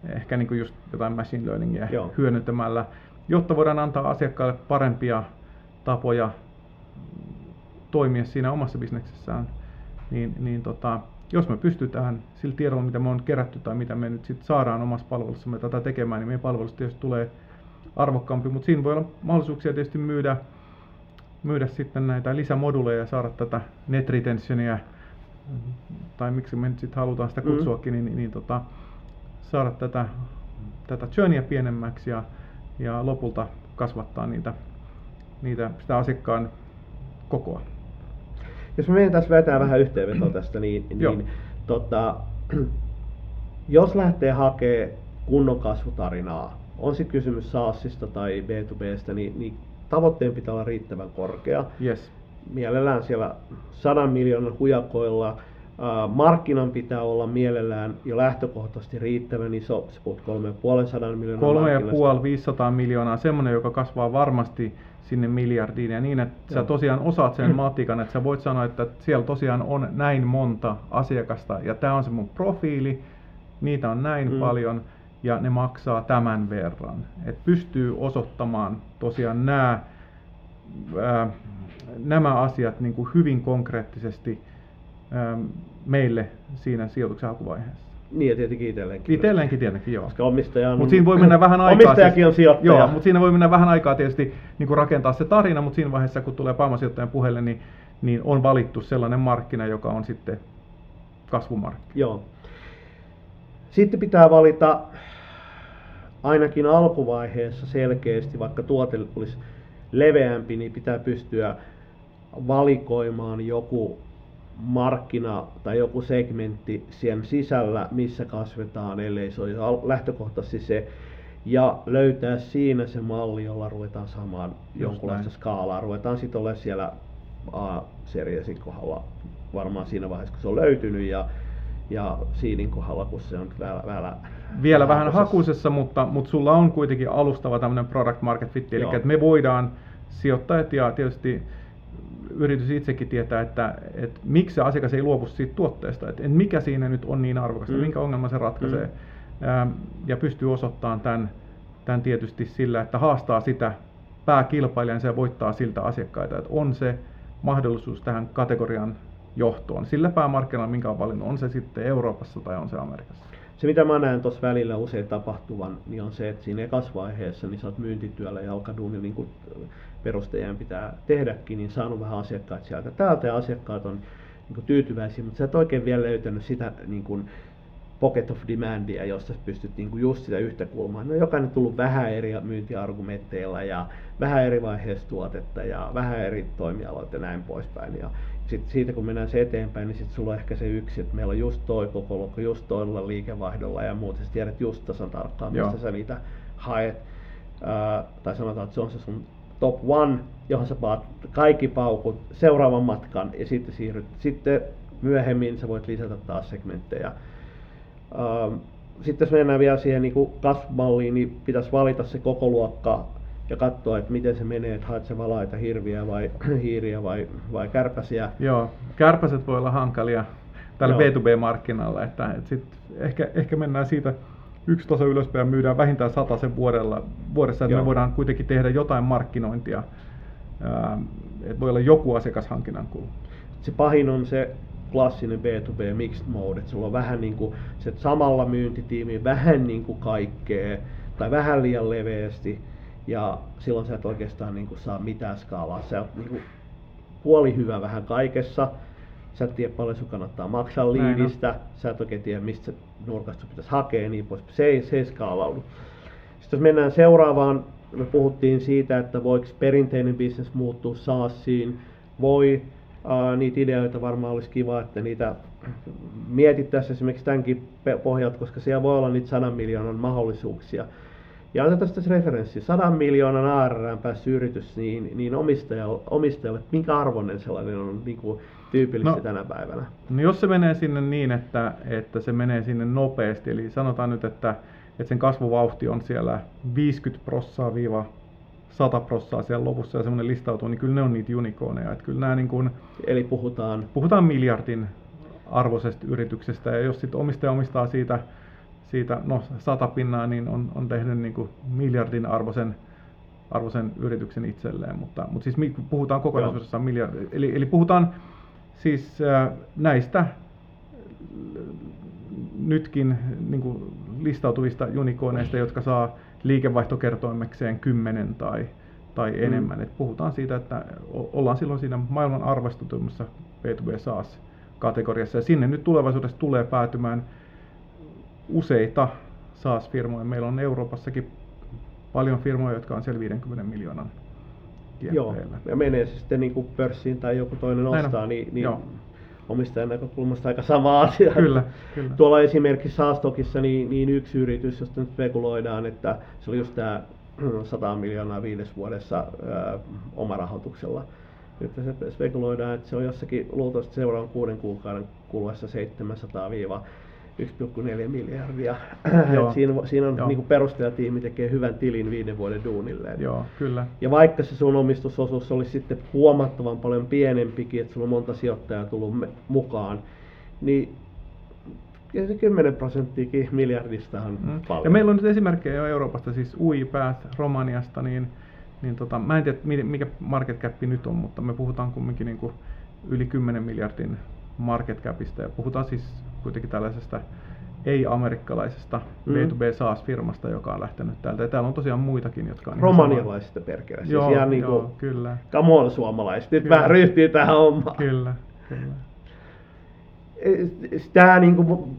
[SPEAKER 2] ehkä niin kuin just jotain machine learningia Joo. hyödyntämällä, jotta voidaan antaa asiakkaalle parempia tapoja toimia siinä omassa bisneksessään, niin, niin tota, jos me pystytään sillä tiedolla, mitä me on kerätty tai mitä me nyt sit saadaan omassa palvelussamme tätä tekemään, niin meidän palvelusta tietysti tulee arvokkaampi, mutta siinä voi olla mahdollisuuksia tietysti myydä, myydä sitten näitä lisämoduleja ja saada tätä net retentionia, tai miksi me nyt sitten halutaan sitä mm. kutsuakin, mm. niin, niin tota, saada tätä, tätä churnia pienemmäksi ja, ja lopulta kasvattaa niitä, niitä, sitä asiakkaan kokoa.
[SPEAKER 1] Jos me meidän tässä vetää vähän yhteenvetoa tästä, niin, <clears throat> niin tota, <clears throat> jos lähtee hakemaan kunnon kasvutarinaa, on sitten kysymys SaaSista tai B2Bstä, niin, niin tavoitteen pitää olla riittävän korkea.
[SPEAKER 2] Yes.
[SPEAKER 1] Mielellään siellä sadan miljoonan hujakoilla markkinan pitää olla mielellään jo lähtökohtaisesti riittävän iso, se puhut 3,5 miljoonaa
[SPEAKER 2] 3,5-500 miljoonaa, semmoinen, joka kasvaa varmasti sinne miljardiin ja niin, että Joo. sä tosiaan osaat sen <clears throat> matikan, että sä voit sanoa, että siellä tosiaan on näin monta asiakasta ja tämä on se mun profiili, niitä on näin mm. paljon ja ne maksaa tämän verran. Et pystyy osoittamaan tosiaan nämä, ää, nämä asiat niin kuin hyvin konkreettisesti meille siinä sijoituksen hakuvaiheessa.
[SPEAKER 1] Niin ja tietenkin itselleenkin.
[SPEAKER 2] Itselleenkin tietenkin, joo.
[SPEAKER 1] Koska omistaja on...
[SPEAKER 2] Mutta siinä voi mennä vähän aikaa.
[SPEAKER 1] Omistajakin on sijoittaja.
[SPEAKER 2] Joo, mutta siinä voi mennä vähän aikaa tietysti niin kuin rakentaa se tarina, mutta siinä vaiheessa kun tulee pääomasijoittajan puheelle, niin, niin on valittu sellainen markkina, joka on sitten kasvumarkkina.
[SPEAKER 1] Joo. Sitten pitää valita ainakin alkuvaiheessa selkeästi, vaikka tuote olisi leveämpi, niin pitää pystyä valikoimaan joku markkina tai joku segmentti sen sisällä, missä kasvetaan, ellei se ole lähtökohtaisesti se, ja löytää siinä se malli, jolla ruvetaan saamaan Just jonkunlaista näin. skaalaa. Ruvetaan sitten olemaan siellä A-seriesin kohdalla varmaan siinä vaiheessa, kun se on löytynyt, ja, ja Siidin kohdalla, kun se on vielä, vielä
[SPEAKER 2] vielä vähän hakusessa, mutta, mutta sulla on kuitenkin alustava tämmöinen product market fit, eli että me voidaan sijoittajat ja tietysti yritys itsekin tietää, että, että miksi se asiakas ei luovu siitä tuotteesta, että, että mikä siinä nyt on niin arvokasta, mm. minkä ongelma se ratkaisee. Mm. Ää, ja pystyy osoittamaan tämän, tämän tietysti sillä, että haastaa sitä pääkilpailijan ja voittaa siltä asiakkaita, että on se mahdollisuus tähän kategorian johtoon sillä päämarkkinalla, minkä on valinnut, on se sitten Euroopassa tai on se Amerikassa.
[SPEAKER 1] Se mitä mä näen tuossa välillä usein tapahtuvan, niin on se, että siinä ekasvaiheessa niin sä oot myyntityöllä ja alkaduuni niin kuin perustajien pitää tehdäkin, niin saanut vähän asiakkaita sieltä täältä ja asiakkaat on niin kuin tyytyväisiä, mutta sä et oikein vielä löytänyt sitä niin kuin pocket of demandia, josta pystyt niin kuin just sitä yhtä kulmaa. No jokainen tullut vähän eri myyntiargumentteilla ja vähän eri vaiheessa tuotetta ja vähän eri toimialoita ja näin poispäin. Ja sitten siitä kun mennään se eteenpäin, niin sitten sulla on ehkä se yksi, että meillä on just toi koko luokka, just toilla liikevaihdolla ja muuten sä tiedät just tasan tarkkaan, mistä Joo. sä niitä haet. Ää, tai sanotaan, että se on se sun top one, johon sä paat kaikki paukut seuraavan matkan ja sitten siirryt. Sitten myöhemmin sä voit lisätä taas segmenttejä. Ähm, sitten jos mennään vielä siihen niin kasvumalliin, niin pitäisi valita se koko luokka ja katsoa, että miten se menee, että haet se valaita hirviä vai <clears throat> hiiriä vai, vai kärpäsiä.
[SPEAKER 2] Joo, kärpäset voi olla hankalia tällä B2B-markkinalla, että, että sit ehkä, ehkä mennään siitä yksi taso ylöspäin ja myydään vähintään sata sen vuodella, vuodessa, että Joo. me voidaan kuitenkin tehdä jotain markkinointia, että voi olla joku asiakashankinnan kulu.
[SPEAKER 1] Se pahin on se klassinen B2B mixed mode, että sulla on vähän niin kuin se samalla myyntitiimi, vähän niin kuin kaikkea, tai vähän liian leveästi, ja silloin sä et oikeastaan niin kuin saa mitään skaalaa. Sä oot niin kuin puoli hyvä vähän kaikessa, sä et tiedä paljon sun kannattaa maksaa liidistä, sä et oikein tiedä mistä nurkasta pitäisi hakea niin pois. Se ei, se ei skaalaudu. Sitten jos mennään seuraavaan, me puhuttiin siitä, että voiko perinteinen bisnes muuttua SaaSiin, voi, Uh, niitä ideoita varmaan olisi kiva, että niitä mietittäisiin esimerkiksi tämänkin pohjalta, koska siellä voi olla niitä sadan miljoonan mahdollisuuksia. Ja otetaan tässä referenssi, sadan miljoonan ARR päässyt yritys, niin, niin omistajalle, omistajalle, minkä arvoinen sellainen on niin kuin tyypillistä no, tänä päivänä?
[SPEAKER 2] No jos se menee sinne niin, että, että se menee sinne nopeasti, eli sanotaan nyt, että, että sen kasvuvauhti on siellä 50 prossaa viiva 100 prossaa siellä lopussa ja semmoinen listautuu, niin kyllä ne on niitä unikooneja. Että kyllä nämä niin kuin,
[SPEAKER 1] Eli puhutaan?
[SPEAKER 2] Puhutaan miljardin arvoisesta yrityksestä ja jos sitten omistaja omistaa siitä, siitä no, sata pinnaa, niin on, on tehnyt niin kuin miljardin arvoisen, arvoisen yrityksen itselleen. Mutta, mutta siis puhutaan kokonaisuudessaan miljardi. Eli, eli puhutaan siis äh, näistä nytkin niin kuin listautuvista unikooneista, jotka saa liikevaihtokertoimekseen 10 tai, tai mm. enemmän. Mm. Et puhutaan siitä, että ollaan silloin siinä maailman arvostetuimmassa B2B SaaS-kategoriassa. Ja sinne nyt tulevaisuudessa tulee päätymään useita SaaS-firmoja. Meillä on Euroopassakin paljon firmoja, jotka on siellä 50 miljoonan
[SPEAKER 1] Joo, ja menee se sitten niin kuin pörssiin tai joku toinen ostaa, niin, niin Joo omistajan näkökulmasta aika sama asia.
[SPEAKER 2] Kyllä, <laughs> kyllä.
[SPEAKER 1] Tuolla esimerkiksi Saastokissa niin, niin yksi yritys, josta nyt spekuloidaan, että se oli just tämä 100 <clears throat> miljoonaa viides vuodessa omarahoituksella. Nyt se spekuloidaan, että se on jossakin luultavasti seuraavan kuuden kuukauden kuluessa 700 1,4 miljardia. <clears throat> siinä, siinä on niin perustajatiimi tekee hyvän tilin viiden vuoden duunille.
[SPEAKER 2] Joo, kyllä.
[SPEAKER 1] Ja vaikka se sun omistusosuus olisi sitten huomattavan paljon pienempikin, että sulla on monta sijoittajaa tullut mukaan, niin ja se 10 prosenttiakin miljardista on mm. paljon.
[SPEAKER 2] Ja meillä on nyt esimerkkejä jo Euroopasta, siis UiPath Romaniasta, niin, niin tota, mä en tiedä mikä market cap nyt on, mutta me puhutaan kumminkin niin kuin yli 10 miljardin market capista ja puhutaan siis kuitenkin tällaisesta ei-amerikkalaisesta mm. B2B SaaS-firmasta, joka on lähtenyt täältä. Ja täällä on tosiaan muitakin, jotka on...
[SPEAKER 1] Romanialaisista perkele. Siis
[SPEAKER 2] joo,
[SPEAKER 1] ihan
[SPEAKER 2] niin kuin, joo, kyllä.
[SPEAKER 1] Come on, suomalaiset. Nyt vähän ryhtyy tähän hommaan.
[SPEAKER 2] Kyllä, kyllä.
[SPEAKER 1] Tämä niin kuin,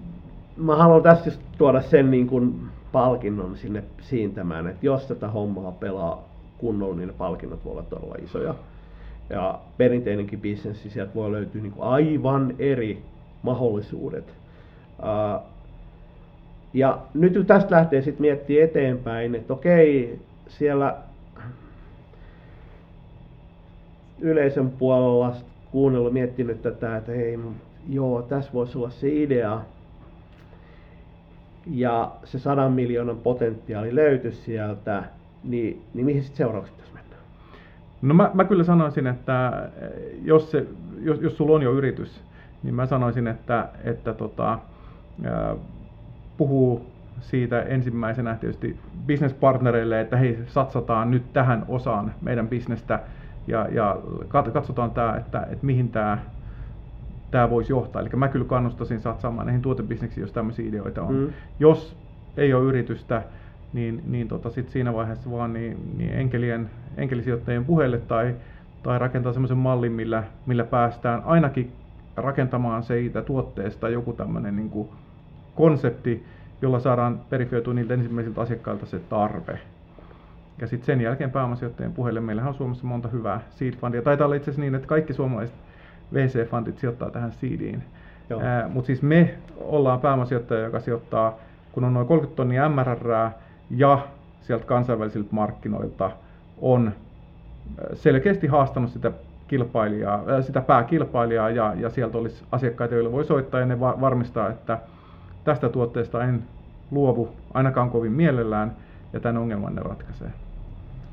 [SPEAKER 1] mä haluan tässä just tuoda sen niin kuin palkinnon sinne siintämään, että jos tätä hommaa pelaa kunnolla, niin ne palkinnot voivat olla todella isoja. Ja perinteinenkin bisnes, sieltä voi löytyä niin kuin aivan eri mahdollisuudet. Ja nyt tästä lähtee sitten miettiä eteenpäin, että okei, siellä yleisön puolella kuunnellut miettinyt tätä, että hei, joo, tässä voisi olla se idea. Ja se sadan miljoonan potentiaali löytyisi sieltä, niin, niin mihin sitten seuraavaksi pitäisi mennä?
[SPEAKER 2] No mä, mä kyllä sanoisin, että jos, se, jos, jos sulla on jo yritys, niin mä sanoisin, että, että tota, puhuu siitä ensimmäisenä tietysti businesspartnereille, että hei, satsataan nyt tähän osaan meidän bisnestä ja, ja katsotaan tämä, että, että mihin tämä tämä voisi johtaa. Eli mä kyllä kannustaisin satsaamaan näihin tuotebisneksiin, jos tämmöisiä ideoita on. Mm. Jos ei ole yritystä, niin, niin tota sit siinä vaiheessa vaan niin, niin enkelien, enkelisijoittajien puheille tai, tai rakentaa semmoisen mallin, millä, millä päästään ainakin rakentamaan siitä tuotteesta joku tämmöinen niin kuin konsepti, jolla saadaan verifioitua niiltä ensimmäisiltä asiakkailta se tarve. Ja sitten sen jälkeen pääomasijoittajien puheille meillähän on Suomessa monta hyvää seed fundia. Taitaa olla itse asiassa niin, että kaikki suomalaiset VC-fundit sijoittaa tähän seediin. Mutta siis me ollaan pääomasijoittaja, joka sijoittaa, kun on noin 30 tonnia MRR ja sieltä kansainvälisiltä markkinoilta on selkeästi haastanut sitä kilpailijaa, äh, sitä pääkilpailijaa ja, ja sieltä olisi asiakkaita, joille voi soittaa ja ne va- varmistaa, että tästä tuotteesta en luovu ainakaan kovin mielellään ja tämän ongelman ne ratkaisee.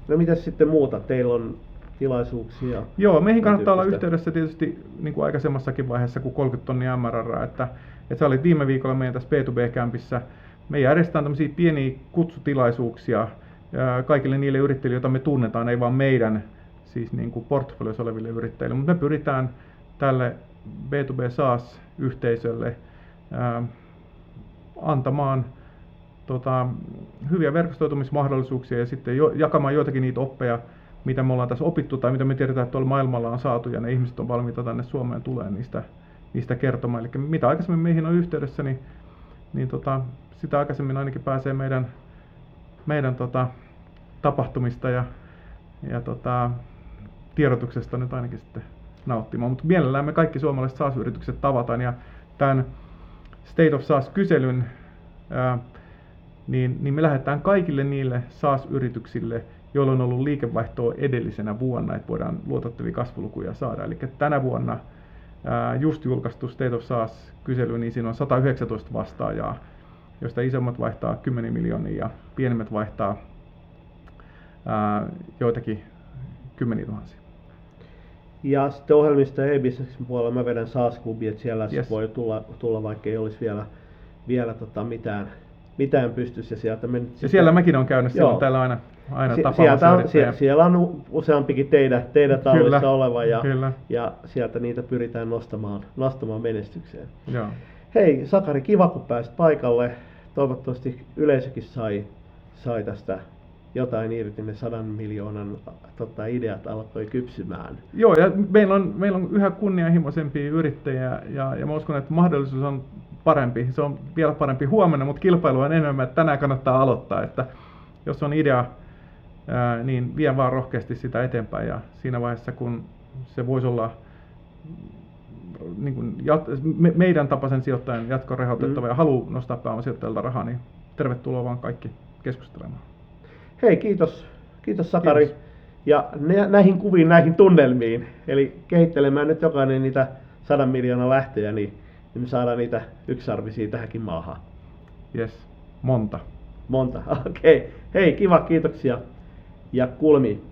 [SPEAKER 1] No mitä sitten muuta? Teillä on tilaisuuksia?
[SPEAKER 2] Joo, meihin kannattaa olla yhteydessä tietysti niin kuin aikaisemmassakin vaiheessa kuin 30 tonnia MRR, että, että sä olit viime viikolla meidän tässä B2B-kämpissä. Me järjestetään tämmöisiä pieniä kutsutilaisuuksia kaikille niille yrittäjille, joita me tunnetaan, ei vaan meidän siis niin kuin portfoliossa oleville yrittäjille, mutta me pyritään tälle B2B SaaS-yhteisölle antamaan tota, hyviä verkostoitumismahdollisuuksia ja sitten jo, jakamaan joitakin niitä oppeja, mitä me ollaan tässä opittu tai mitä me tiedetään, että tuolla maailmalla on saatu ja ne ihmiset on valmiita tänne Suomeen tulee niistä, niistä kertomaan. Eli mitä aikaisemmin meihin on yhteydessä, niin niin tota, sitä aikaisemmin ainakin pääsee meidän, meidän tota, tapahtumista ja, ja tota, tiedotuksesta nyt ainakin sitten nauttimaan. Mutta mielellään me kaikki suomalaiset SaaS-yritykset tavataan ja tämän State of SaaS-kyselyn niin, niin me lähdetään kaikille niille SaaS-yrityksille, joilla on ollut liikevaihtoa edellisenä vuonna, että voidaan luotettavia kasvulukuja saada. Eli tänä vuonna just julkaistu State of SaaS-kysely, niin siinä on 119 vastaajaa, joista isommat vaihtaa 10 miljoonia ja pienemmät vaihtaa joitakin kymmeniä tuhansia.
[SPEAKER 1] Ja sitten ohjelmista ja e-businessin puolella mä vedän SaaS-klubi, että siellä yes. voi tulla, tulla, vaikka ei olisi vielä, vielä tota mitään, mitään pystyssä. Ja, sieltä me
[SPEAKER 2] ja siellä mäkin on käynyt, siellä on täällä aina, aina si-
[SPEAKER 1] sieltä on, sie- siellä on useampikin teidän, teidän tallissa oleva ja, kyllä. ja sieltä niitä pyritään nostamaan, nostamaan menestykseen.
[SPEAKER 2] Joo.
[SPEAKER 1] Hei Sakari, kiva kun pääsit paikalle. Toivottavasti yleisökin sai, sai tästä jotain irti, ne sadan miljoonan tota, ideat alkoi kypsymään.
[SPEAKER 2] Joo, ja meillä on, meillä on yhä kunnianhimoisempia yrittäjiä, ja, ja mä uskon, että mahdollisuus on parempi. Se on vielä parempi huomenna, mutta kilpailu on enemmän, että tänään kannattaa aloittaa. Että jos on idea, ää, niin vie vaan rohkeasti sitä eteenpäin, ja siinä vaiheessa, kun se voisi olla niin kuin jat, me, meidän tapaisen sijoittajan jatkorehautettava mm. ja halu nostaa pääomasijoittajalta rahaa, niin tervetuloa vaan kaikki keskustelemaan.
[SPEAKER 1] Hei, kiitos, kiitos Sakari. Kiitos. Ja näihin kuviin, näihin tunnelmiin, eli kehittelemään nyt jokainen niitä sadan miljoonaa lähtöjä, niin, niin me saadaan niitä yksarvisia tähänkin maahan.
[SPEAKER 2] Yes, monta.
[SPEAKER 1] Monta, <laughs> okei. Okay. Hei, kiva, kiitoksia ja kuulemiin.